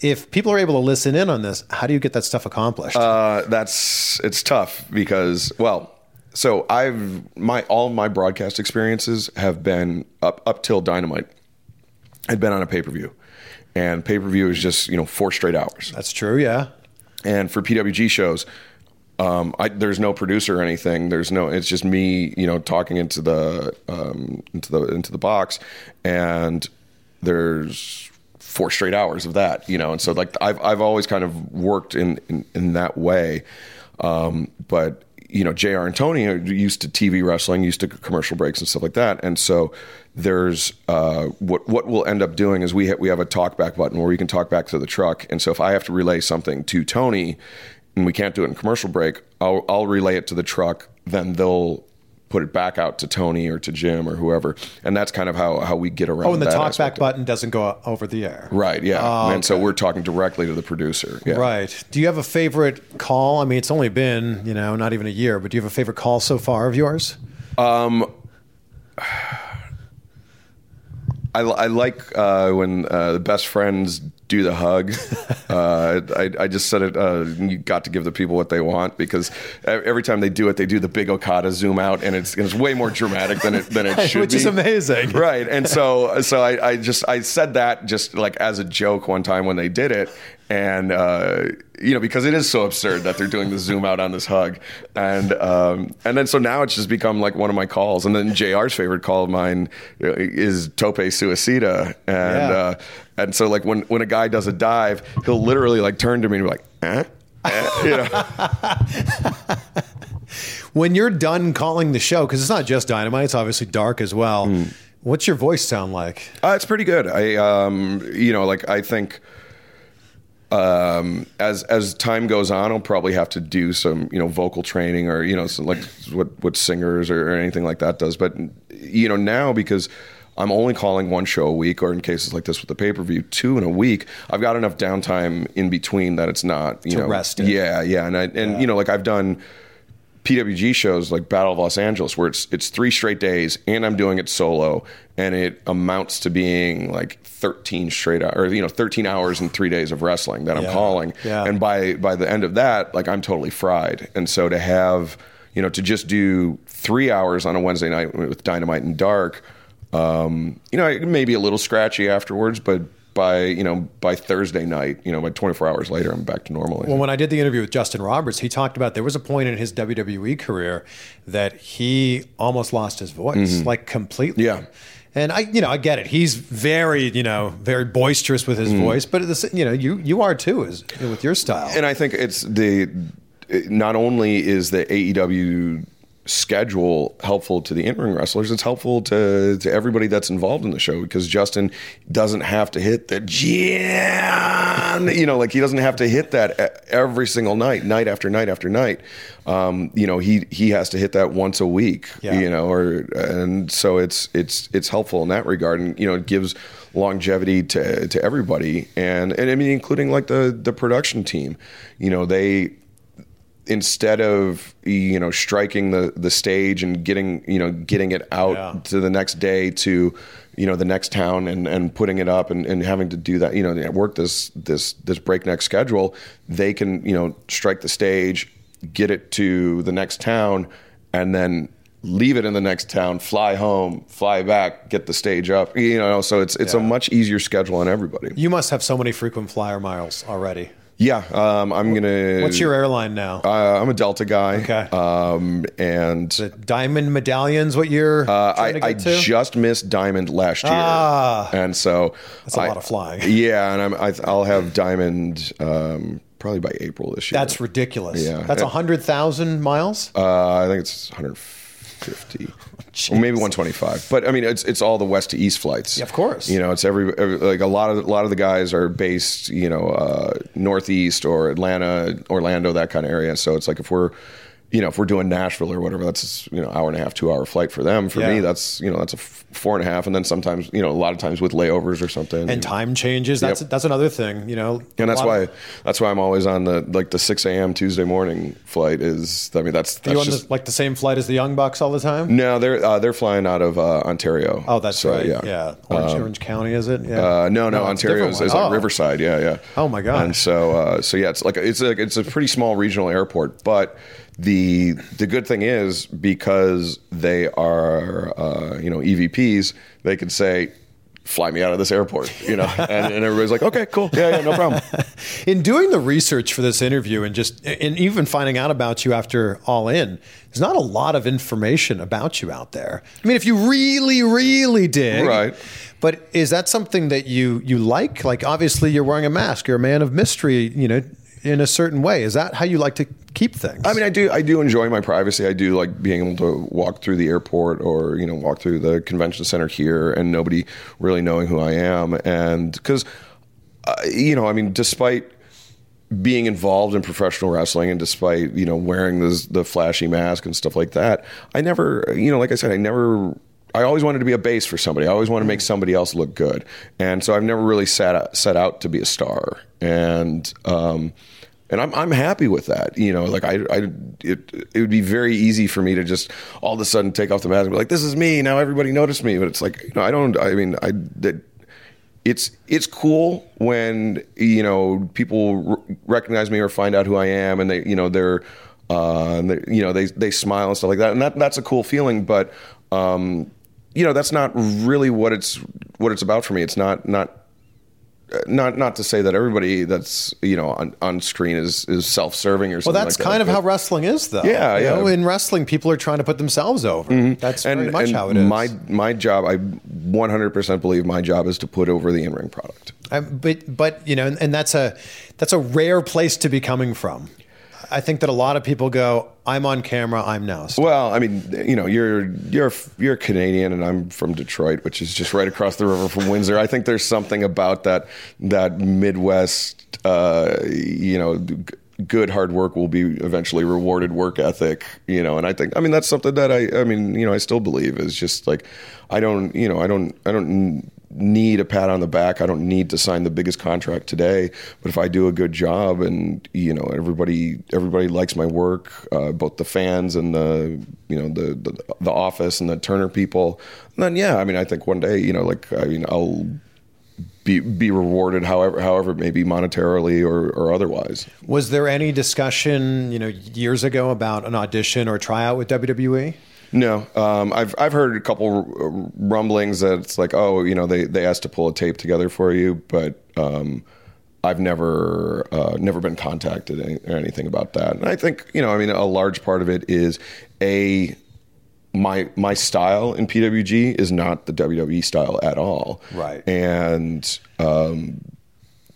If people are able to listen in on this, how do you get that stuff accomplished? Uh, that's it's tough because well, so I've my all my broadcast experiences have been up up till Dynamite. I'd been on a pay per view, and pay per view is just you know four straight hours. that's true, yeah. And for PWG shows, um, I, there's no producer or anything. There's no. It's just me, you know, talking into the um, into the into the box, and there's four straight hours of that, you know. And so like I've I've always kind of worked in in, in that way, um, but you know, Jr. and Tony are used to TV wrestling, used to commercial breaks and stuff like that, and so there's uh, what what we'll end up doing is we ha- we have a talk back button where we can talk back to the truck, and so if I have to relay something to Tony, and we can't do it in commercial break, I'll I'll relay it to the truck, then they'll put it back out to Tony or to Jim or whoever, and that's kind of how how we get around. Oh, and the talkback button doesn't go over the air. Right, yeah. Oh, and so we're talking directly to the producer. Yeah. Right. Do you have a favorite call? I mean, it's only been, you know, not even a year, but do you have a favorite call so far of yours? Um, I, I like uh, when uh, the best friends do the hug. uh, I, I just said it. Uh, you got to give the people what they want because every time they do it, they do the big Okada zoom out, and it's, it's way more dramatic than it than it should be. Which be. is amazing. right? And so so I, I just I said that just like as a joke one time when they did it, and uh, you know because it is so absurd that they're doing the zoom out on this hug, and um, and then so now it's just become like one of my calls, and then Jr's favorite call of mine uh, is Tope Suicida, and Yeah. uh, and so like when when a guy does a dive, he'll literally like turn to me and be like, eh? Eh? you know. When you're done calling the show, because it's not just Dynamite, it's obviously dark as well. Hmm. What's your voice sound like? Uh, it's pretty good. I, um, you know, like I think um, as as time goes on, I'll probably have to do some, you know, vocal training or you know, some, like what what singers or, or anything like that does. But you know, now because I'm only calling one show a week, or in cases like this with the pay per view, two in a week. I've got enough downtime in between that it's not, you To know, rest it. yeah, yeah, and I, and you know, like I've done PWG shows like Battle of Los Angeles, where it's it's three straight days, and I'm doing it solo, and it amounts to being like 13 straight hours, or you know, 13 hours and three days of wrestling that I'm Yeah. calling. Yeah. And by by the end of that, like I'm totally fried. And so to have, you know, to just do three hours on a Wednesday night with Dynamite and Dark, um, you know, it may be a little scratchy afterwards, but by you know by Thursday night, you know, by 24 hours later, I'm back to normal. Well, when I did the interview with Justin Roberts, he talked about there was a point in his WWE career that he almost lost his voice, like completely. Mm-hmm. Yeah. And I, you know, I get it. He's very, you know, very boisterous with his Mm-hmm. voice, but the, you know, you you are too, is with your style. and I think it's the not only is the AEW schedule helpful to the in-ring wrestlers it's helpful to to everybody that's involved in the show because Justin doesn't have to hit the jam you know like he doesn't have to hit that every single night night after night after night. Um, you know he he has to hit that once a week Yeah. you know or and so it's it's it's helpful in that regard and you know it gives longevity to to everybody. And and I mean including like the the production team. You know they instead of you know striking the the stage and getting you know getting it out Yeah. to the next day to you know the next town and and putting it up and, and having to do that you know work this this this breakneck schedule they can you know strike the stage get it to the next town and then leave it in the next town fly home fly back get the stage up you know so it's it's a much easier schedule on everybody you must have so many frequent flyer miles already. Yeah um, i'm gonna What's your airline now? uh, i'm a delta guy Okay. um, and the diamond medallions? What you're Uh, I, to I to? just missed Diamond last year, Ah. and so That's a I- lot of flying. Yeah, and I'm, I, I'll have Diamond um, probably by April this year. That's ridiculous. Yeah. That's a hundred thousand miles. uh, I think it's 150 or maybe 125. But I mean, it's it's all the west to east flights. yeah, Of course. you know, it's every, every like a lot of a lot of the guys are based, you know, uh, northeast or Atlanta, Orlando, that kind of area. So it's like if we're you know, if we're doing Nashville or whatever, that's you know, hour and a half, two hour flight for them. For Yeah. me, that's you know, that's a f- four and a half, and then sometimes you know, a lot of times with layovers or something. and time changes. That's Yep. that's another thing. You know, and that's why of- that's why I'm always on the like the six a.m. Tuesday morning flight. Is I mean that's that's you on just the, like the same flight as the Young Bucks all the time? no, they're uh, they're flying out of uh, Ontario. Oh, that's So, right. Yeah, Yeah, Orange, Orange County is it? Yeah. Uh, no, no, a Ontario is, is one. like Oh. Riverside. Yeah, yeah. Oh, my god. And so, uh, so yeah, it's like it's a it's a pretty small regional airport, but the the good thing is because they are uh, you know EVPs, they can say. Fly me out of this airport, you know, and, and everybody's like, "Okay, cool, yeah, yeah, no problem." In doing the research for this interview and just and even finding out about you after All In, there's not a lot of information about you out there. I mean, if you really, really dig, Right. But is that something that you you like? Like, obviously, you're wearing a mask. You're a man of mystery. You know, in a certain way. Is that how you like to keep things? I mean, I do. I do enjoy my privacy. I do like being able to walk through the airport or you know walk through the convention center here and nobody really knowing who I am. And because uh, you know, I mean, despite being involved in professional wrestling and despite you know wearing the flashy mask and stuff like that, I never, you know, like I said, I never. I always wanted to be a base for somebody. I always wanted to make somebody else look good, and so I've never really set out, set out to be a star. And um, and I'm I'm happy with that. You know, like I, I it it would be very easy for me to just all of a sudden take off the mask and be like, this is me now. Everybody noticed me, but it's like you know, I don't. I mean, I that it's it's cool when you know people r- recognize me or find out who I am, and they you know they're. Uh, and they, you know they they smile and stuff like that, and that that's a cool feeling. But um, you know that's not really what it's what it's about for me. It's not not not not to say that everybody that's you know on, on screen is is self serving or something. well, that's like kind that. of how wrestling is, though. Yeah, You yeah. know, in wrestling, people are trying to put themselves over. That's very much how it is. My my job, I 100% believe my job is to put over the in ring product. Um, but but you know, and, and that's a that's a rare place to be coming from. I think that a lot of people go, "I'm on camera, I'm now." Well, I mean, you know, you're you're you're Canadian, and I'm from Detroit, which is just right across the river from Windsor. I think there's something about that that Midwest, uh, you know. Good hard work will be eventually rewarded work ethic, you know, and I think I mean that's something that I I mean you know I still believe is just like I don't you know I don't I don't need a pat on the back. I don't need to sign the biggest contract today. But if I do a good job and you know everybody everybody likes my work, uh, both the fans and the you know the, the the office and the Turner people, then yeah, I mean I think one day you know like I mean I'll be be rewarded however however it may be monetarily or, or otherwise. Was there any discussion, you know, years ago about an audition or tryout with WWE? No, um, I've I've heard a couple rumblings that it's like, oh, you know, they they asked to pull a tape together for you, but um, I've never uh, never been contacted or anything about that. And I think you know, I mean, a large part of it is a my my style in PWG is not the WWE style at all. Right. And um,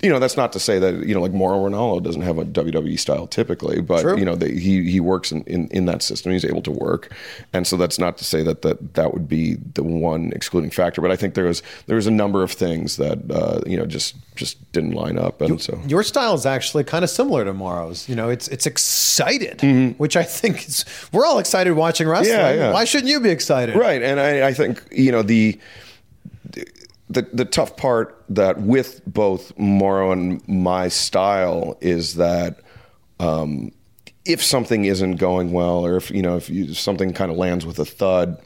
you know, that's not to say that you know, like Mauro Ranallo doesn't have a WWE style typically, but True. you know, they, he he works in, in in that system. He's able to work, and so that's not to say that that that would be the one excluding factor. But I think there was there was a number of things that uh, you know just just didn't line up, and so Your style is actually kind of similar to Mauro's. You know, it's it's excited, which I think is we're all excited watching wrestling. Mm-hmm. Yeah, yeah. Why shouldn't you be excited? Right, and I, I think you know the, the the tough part that with both Mauro and my style is that um, if something isn't going well, or if you know if you, something kind of lands with a thud,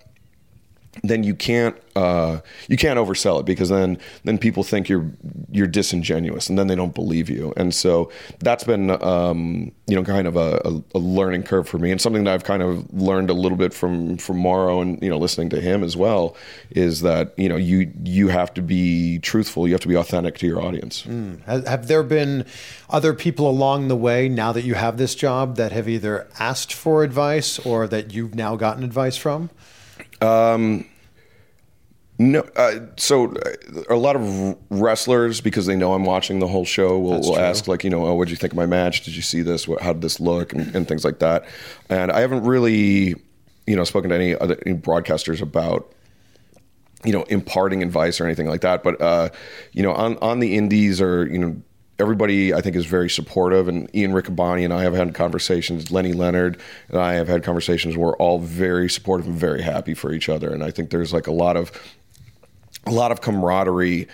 then you can't uh, you can't oversell it because then then people think you're you're disingenuous and then they don't believe you and so that's been um, you know kind of a, a, learning curve for me and something that I've kind of learned a little bit from from Mauro and you know listening to him as well is that you know you you have to be truthful you have to be authentic to your audience. Have, have there been other people along the way now that you have this job that have either asked for advice or that you've now gotten advice from? Um, no, uh, so uh, a lot of wrestlers because they know I'm watching the whole show will, will ask like you know oh what did you think of my match? Did you see this? What, how did this look? And, and things like that. And I haven't really you know spoken to any other any broadcasters about you know imparting advice or anything like that. But uh, you know on on the indies or you know everybody I think is very supportive and Ian Riccaboni and I have had conversations Lenny Leonard and I have had conversations we're all very supportive and very happy for each other and I think there's like a lot of a lot of camaraderie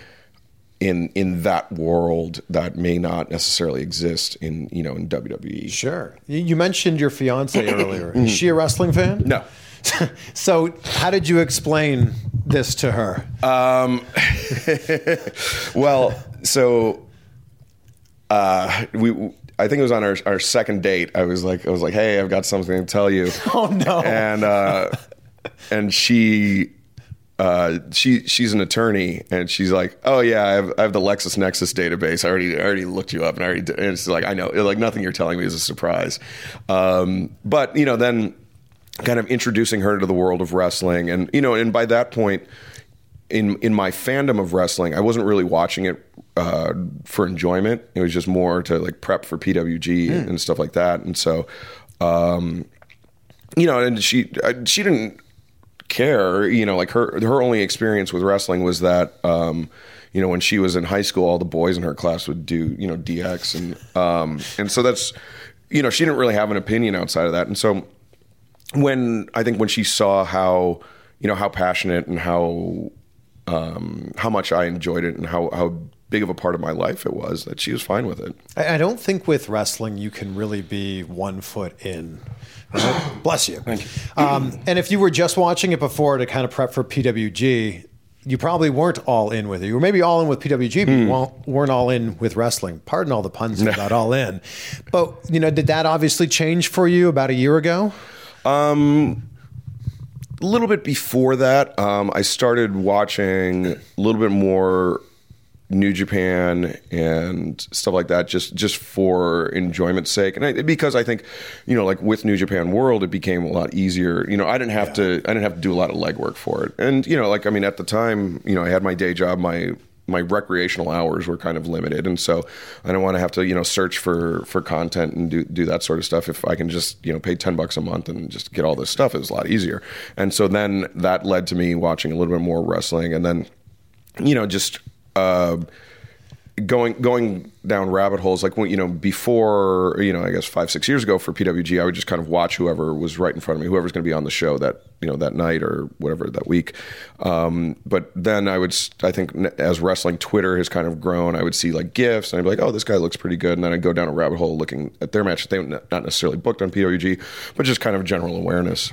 in in that world that may not necessarily exist in you know in WWE. Sure. You- You mentioned your fiance earlier. Is she a wrestling fan? No. so, how did you explain this to her? Um, well, so uh, we. I think it was on our, our second date. I was like, I was like, hey, I've got something to tell you. Oh no! And uh, and she uh, she she's an attorney, and she's like, "Oh yeah, I have, I have the LexisNexis database. I already I already looked you up, and I already." Did. And it's like I know, like nothing you're telling me is a surprise. Um, but you know, then kind of introducing her to the world of wrestling, and you know, and by that point, in in my fandom of wrestling, I wasn't really watching it uh, for enjoyment. It was just more to like prep for PWG Hmm. and stuff like that, and so. Um, you know, and she she didn't care. You know, like her her only experience with wrestling was that um, you know when she was in high school, all the boys in her class would do you know DX and um, and so that's you know she didn't really have an opinion outside of that, and so when I think when she saw how you know how passionate and how um, how much I enjoyed it and how how big of a part of my life it was that she was fine with it. I, I don't think with wrestling you can really be one foot in. Bless you. Thank you. Um, and if you were just watching it before to kind of prep for PWG, you probably weren't all in with it. You were maybe all in with PWG, but Hmm. you wa- weren't all in with wrestling. Pardon all the puns about all in. But, you know, did that obviously change for you about a year ago? Um, a little bit before that, um, I started watching a little bit more New Japan and stuff like that, just just for enjoyment's sake, and I, because I think, you know, like with New Japan World, it became a lot easier. You know, I didn't have to I didn't have to do a lot of legwork for it, and you know, like I mean, at the time, you know, I had my day job, my my recreational hours were kind of limited, and so I don't want to have to you know search for for content and do do that sort of stuff. If I can just you know pay ten bucks a month and just get all this stuff, it was a lot easier. And so then that led to me watching a little bit more wrestling, and then you know just. Uh, going going down rabbit holes like when you know before you know I guess five six years ago for PWG I would just kind of watch whoever was right in front of me whoever's going to be on the show that you know that night or whatever that week. Um, but then I would I think as wrestling Twitter has kind of grown I would see like gifs and I'd be like oh this guy looks pretty good. And then I'd go down a rabbit hole looking at their match they not necessarily booked on PWG but just kind of general awareness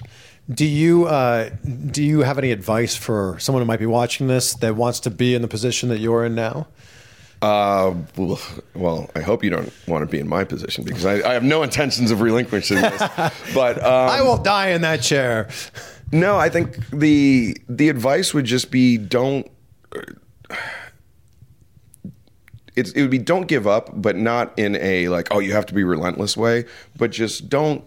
Do you uh, do you have any advice for someone who might be watching this that wants to be in the position that you're in now? Uh, well, I hope you don't want to be in my position because I, I have no intentions of relinquishing this. But um, I will die in that chair. No, I think the the advice would just be don't. It's, it would be don't give up, but not in a like oh you have to be relentless way, but just don't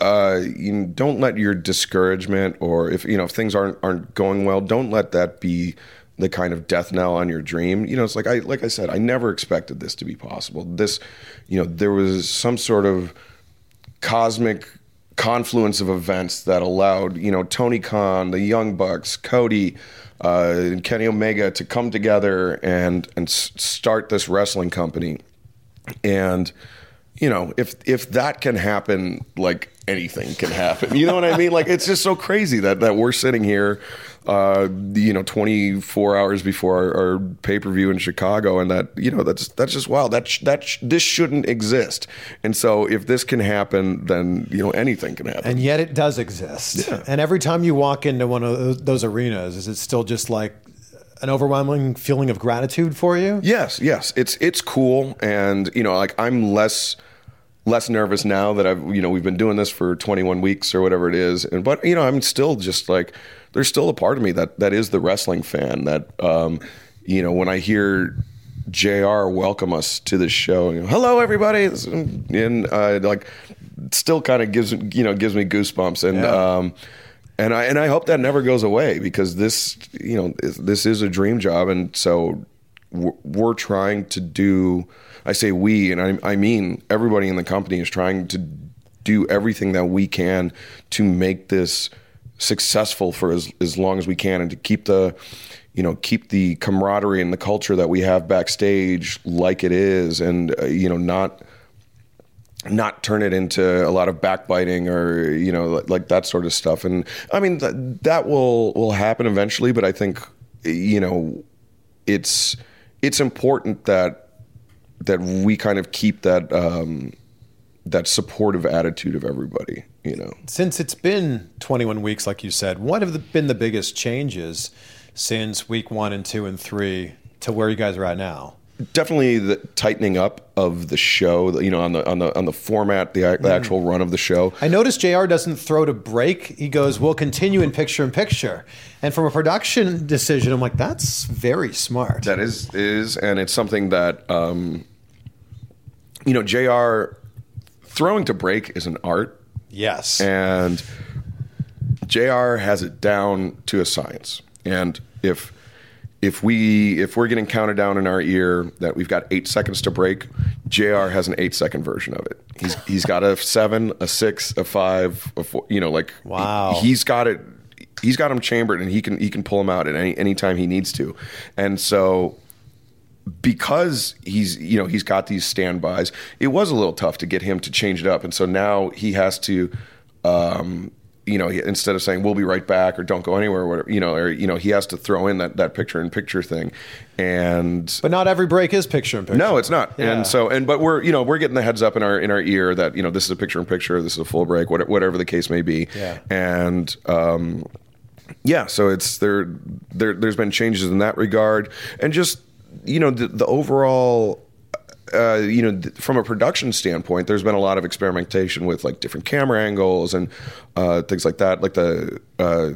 uh, you don't let your discouragement or if you know if things aren't aren't going well, don't let that be the kind of death knell on your dream. You know, it's like I like I said, I never expected this to be possible. This, you know, there was some sort of cosmic confluence of events that allowed you know Tony Khan, the Young Bucks, Cody, uh, and Kenny Omega to come together and and s- start this wrestling company. And you know, if if that can happen, like anything can happen. You know what I mean? Like it's just so crazy that that we're sitting here, uh, you know, 24 hours before our, our pay per view in Chicago, and that you know that's that's just wild. That sh- that sh- this shouldn't exist. And so if this can happen, then you know anything can happen. And yet it does exist. And every time you walk into one of those, those arenas, is it still just like an overwhelming feeling of gratitude for you? Yes, yes, it's it's cool, and you know, like I'm less less nervous now that I've you know we've been doing this for 21 weeks or whatever it is, and but you know I'm still just like there's still a part of me that that is the wrestling fan that um, you know when I hear Jr. welcome us to this show, you know, hello everybody, and uh, like still kind of gives you know gives me goosebumps and. Um, and I and I hope that never goes away because this you know this is a dream job, and so we're, trying to do. I say we, and I, I mean everybody in the company is trying to do everything that we can to make this successful for as as long as we can, and to keep the you know keep the camaraderie and the culture that we have backstage like it is, and uh, you know not not turn it into a lot of backbiting or you know like, like that sort of stuff and i mean th- that will will happen eventually but i think you know it's it's important that that we kind of keep that um that supportive attitude of everybody you know Since it's been 21 weeks, like you said, what have been the biggest changes since week one and two and three to where you guys are at now? Definitely the tightening up of the show you know on the on the on the format the, the actual run of the show I noticed JR doesn't throw to break. He goes, we'll continue in picture in picture. And from a production decision, I'm like, that's very smart. That is is, and it's something that um, you know, Jr. Throwing to break is an art, yes. and Jr. has it down to a science. And if if we if we're getting counted down in our ear that we've got eight seconds to break, Jr. has an eight second version of it. He's he's got a seven, a six, a five, a four. You know, like Wow. he, he's got it. He's got them chambered, and he can he can pull him out at any any time he needs to. And so because he's you know he's got these standbys it was a little tough to get him to change it up and so now he has to um you know instead of saying we'll be right back or don't go anywhere or whatever you know or you know he has to throw in that that picture in picture thing and but not every break is picture in picture. no, it's not. Yeah. And so, and but we're you know we're getting the heads up in our in our ear that you know this is a picture in picture, this is a full break, whatever, whatever the case may be. Yeah. And um, yeah, so it's there. There there's been changes in that regard, and just you know the, the overall. Uh, you know, th- from a production standpoint, there's been a lot of experimentation with like different camera angles and uh, things like that. Like the uh,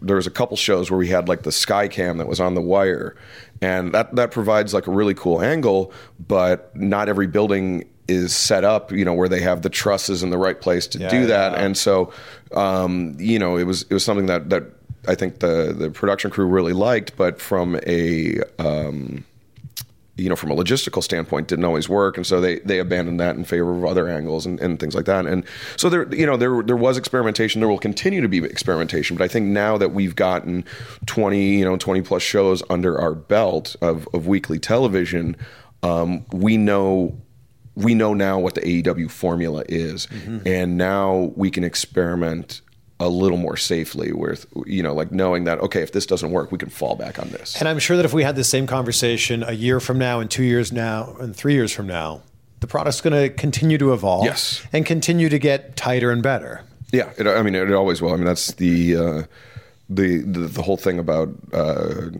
there was a couple shows where we had like the sky cam that was on the wire, and that that provides like a really cool angle. But not every building is set up, you know, where they have the trusses in the right place to Yeah, do that. yeah. And so, um, you know, it was it was something that that I think the the production crew really liked. But from a um, you know, from a logistical standpoint, didn't always work, and so they they abandoned that in favor of other angles and, and things like that. And so there, you know, there there was experimentation. There will continue to be experimentation, but I think now that we've gotten twenty, you know, twenty plus shows under our belt of of weekly television, um, we know we know now what the AEW formula is, and now we can experiment a little more safely with you know like knowing that okay if this doesn't work we can fall back on this And I'm sure that if we had the same conversation a year from now, and two years now, and three years from now, the product's going to continue to evolve. Yes. And continue to get tighter and better. Yeah, it, I mean, it always will. I mean, that's the uh, the, the the whole thing about. Uh,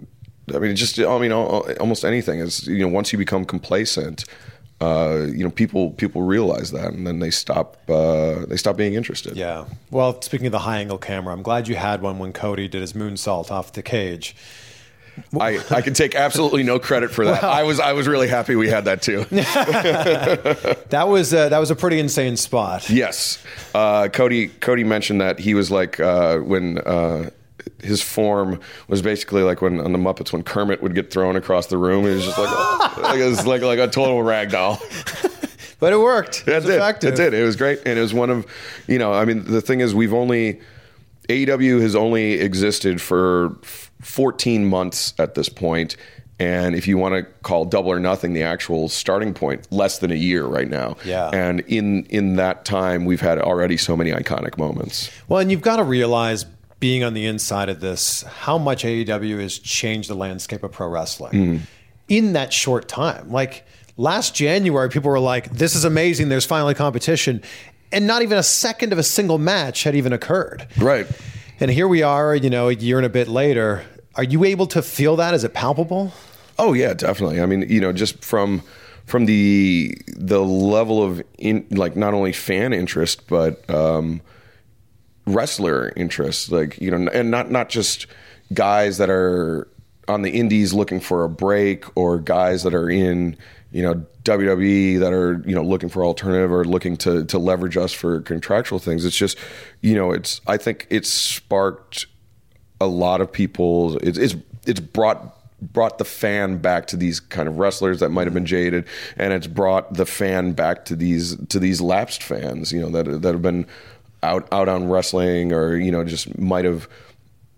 I mean, just I mean, almost anything is you know once you become complacent, uh, you know people people realize that and then they stop uh, they stop being interested. Yeah. Well, speaking of the high angle camera, I'm glad you had one when Cody did his moonsault off the cage. I, I can take absolutely no credit for that. I was I was really happy we had that too. That was uh, that was a pretty insane spot. Yes, uh, Cody. Cody mentioned that he was like uh, when uh, his form was basically like when on the Muppets when Kermit would get thrown across the room. He was just like, oh, like it was like like a total rag doll. But it worked. Yeah, it it effective. It did. It was great, and it was one of, you know, I mean, the thing is, we've only AEW has only existed for 14 months at this point, and if you want to call Double or Nothing the actual starting point, less than a year right now. Yeah. And in in that time, we've had already so many iconic moments. Well, and you've got to realize, being on the inside of this, how much AEW has changed the landscape of pro wrestling Mm. in that short time. Like last January, people were like, "This is amazing. There's finally competition," and not even a second of a single match had even occurred. Right. And here we are, you know, a year and a bit later. Are you able to feel that? Is it palpable? Oh yeah, definitely. I mean, you know, just from from the the level of in, like not only fan interest but um, wrestler interest, like you know, and not not just guys that are on the indies looking for a break or guys that are in you know WWE that are you know looking for alternative or looking to to leverage us for contractual things. It's just you know, it's I think it's sparked a lot of people it's it's it's brought brought the fan back to these kind of wrestlers that might have been jaded and it's brought the fan back to these to these lapsed fans you know that that have been out out on wrestling or you know just might have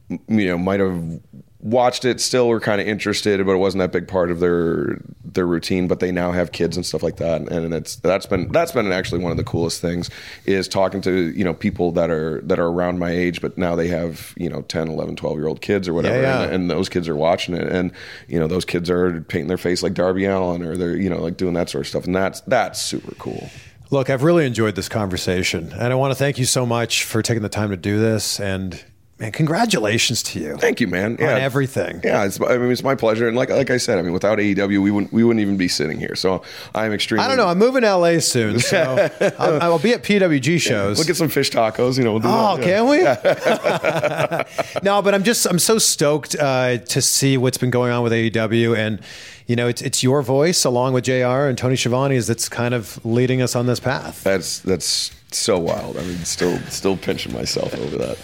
you know might have watched it still were kind of interested but it wasn't that big part of their their routine but they now have kids and stuff like that. And it's that's been that's been actually one of the coolest things is talking to you know people that are that are around my age but now they have you know 10 11 12 year old kids or whatever Yeah, yeah. And, and those kids are watching it. And you know those kids are painting their face like Darby Allin or they're you know like doing that sort of stuff. And that's that's super cool Look, I've really enjoyed this conversation, and I want to thank you so much for taking the time to do this. And man, congratulations to you. Thank you, man. On everything. Yeah, it's, I mean, it's my pleasure. And like like I said, I mean, without AEW, we wouldn't we wouldn't even be sitting here. So I'm extremely. I don't know. I'm moving to LA soon, so I'll, I'll be at PWG shows. We'll get some fish tacos. You know. We'll do Oh, that, yeah. can we? no, but I'm just I'm so stoked uh, to see what's been going on with AEW, and you know, it's it's your voice along with Jr. and Tony Schiavone's that's kind of leading us on this path. That's that's so wild. I mean, still still pinching myself over that.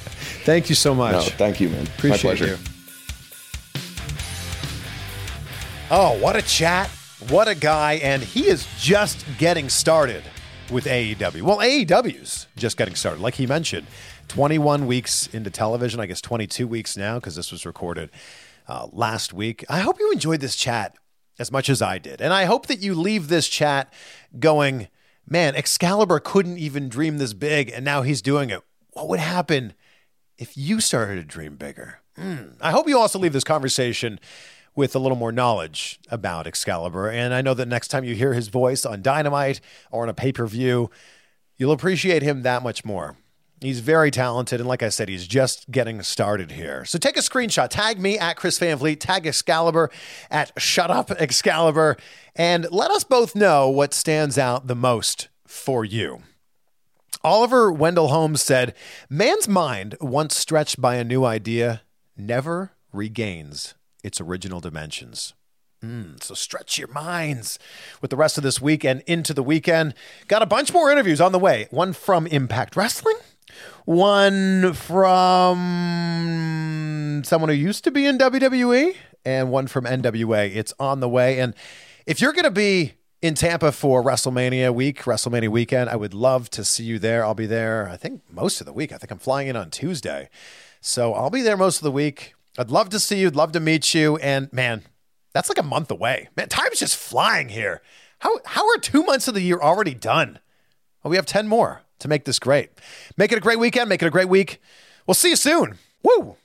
Thank you so much. No, thank you, man. Appreciate my pleasure. you. Oh, what a chat. What a guy. And he is just getting started with AEW. Well, AEW's just getting started, like he mentioned. 21 weeks into television, I guess 22 weeks now, because this was recorded uh, last week. I hope you enjoyed this chat as much as I did. And I hope that you leave this chat going, man, Excalibur couldn't even dream this big, and now he's doing it. What would happen if you started to dream bigger? Hmm. I hope you also leave this conversation with a little more knowledge about Excalibur. And I know that next time you hear his voice on Dynamite or on a pay per view, you'll appreciate him that much more. He's very talented, and like I said, he's just getting started here. So take a screenshot, tag me at Chris Van Vliet, tag Excalibur at Shut Up Excalibur, and let us both know what stands out the most for you. Oliver Wendell Holmes said, Man's mind, once stretched by a new idea, never regains its original dimensions. Mm, so stretch your minds with the rest of this week and into the weekend. Got a bunch more interviews on the way. One from Impact Wrestling, one from someone who used to be in WWE, and one from NWA. It's on the way. And If you're going to be in Tampa for WrestleMania week, WrestleMania weekend, I would love to see you there. I'll be there, I think, most of the week. I think I'm flying in on Tuesday. So I'll be there most of the week. I'd love to see you, I'd love to meet you. And man, that's like a month away. Man, time's just flying here. How, how are two months of the year already done? Well, we have 10 more to make this great. Make it a great weekend. Make it a great week. We'll see you soon. Woo!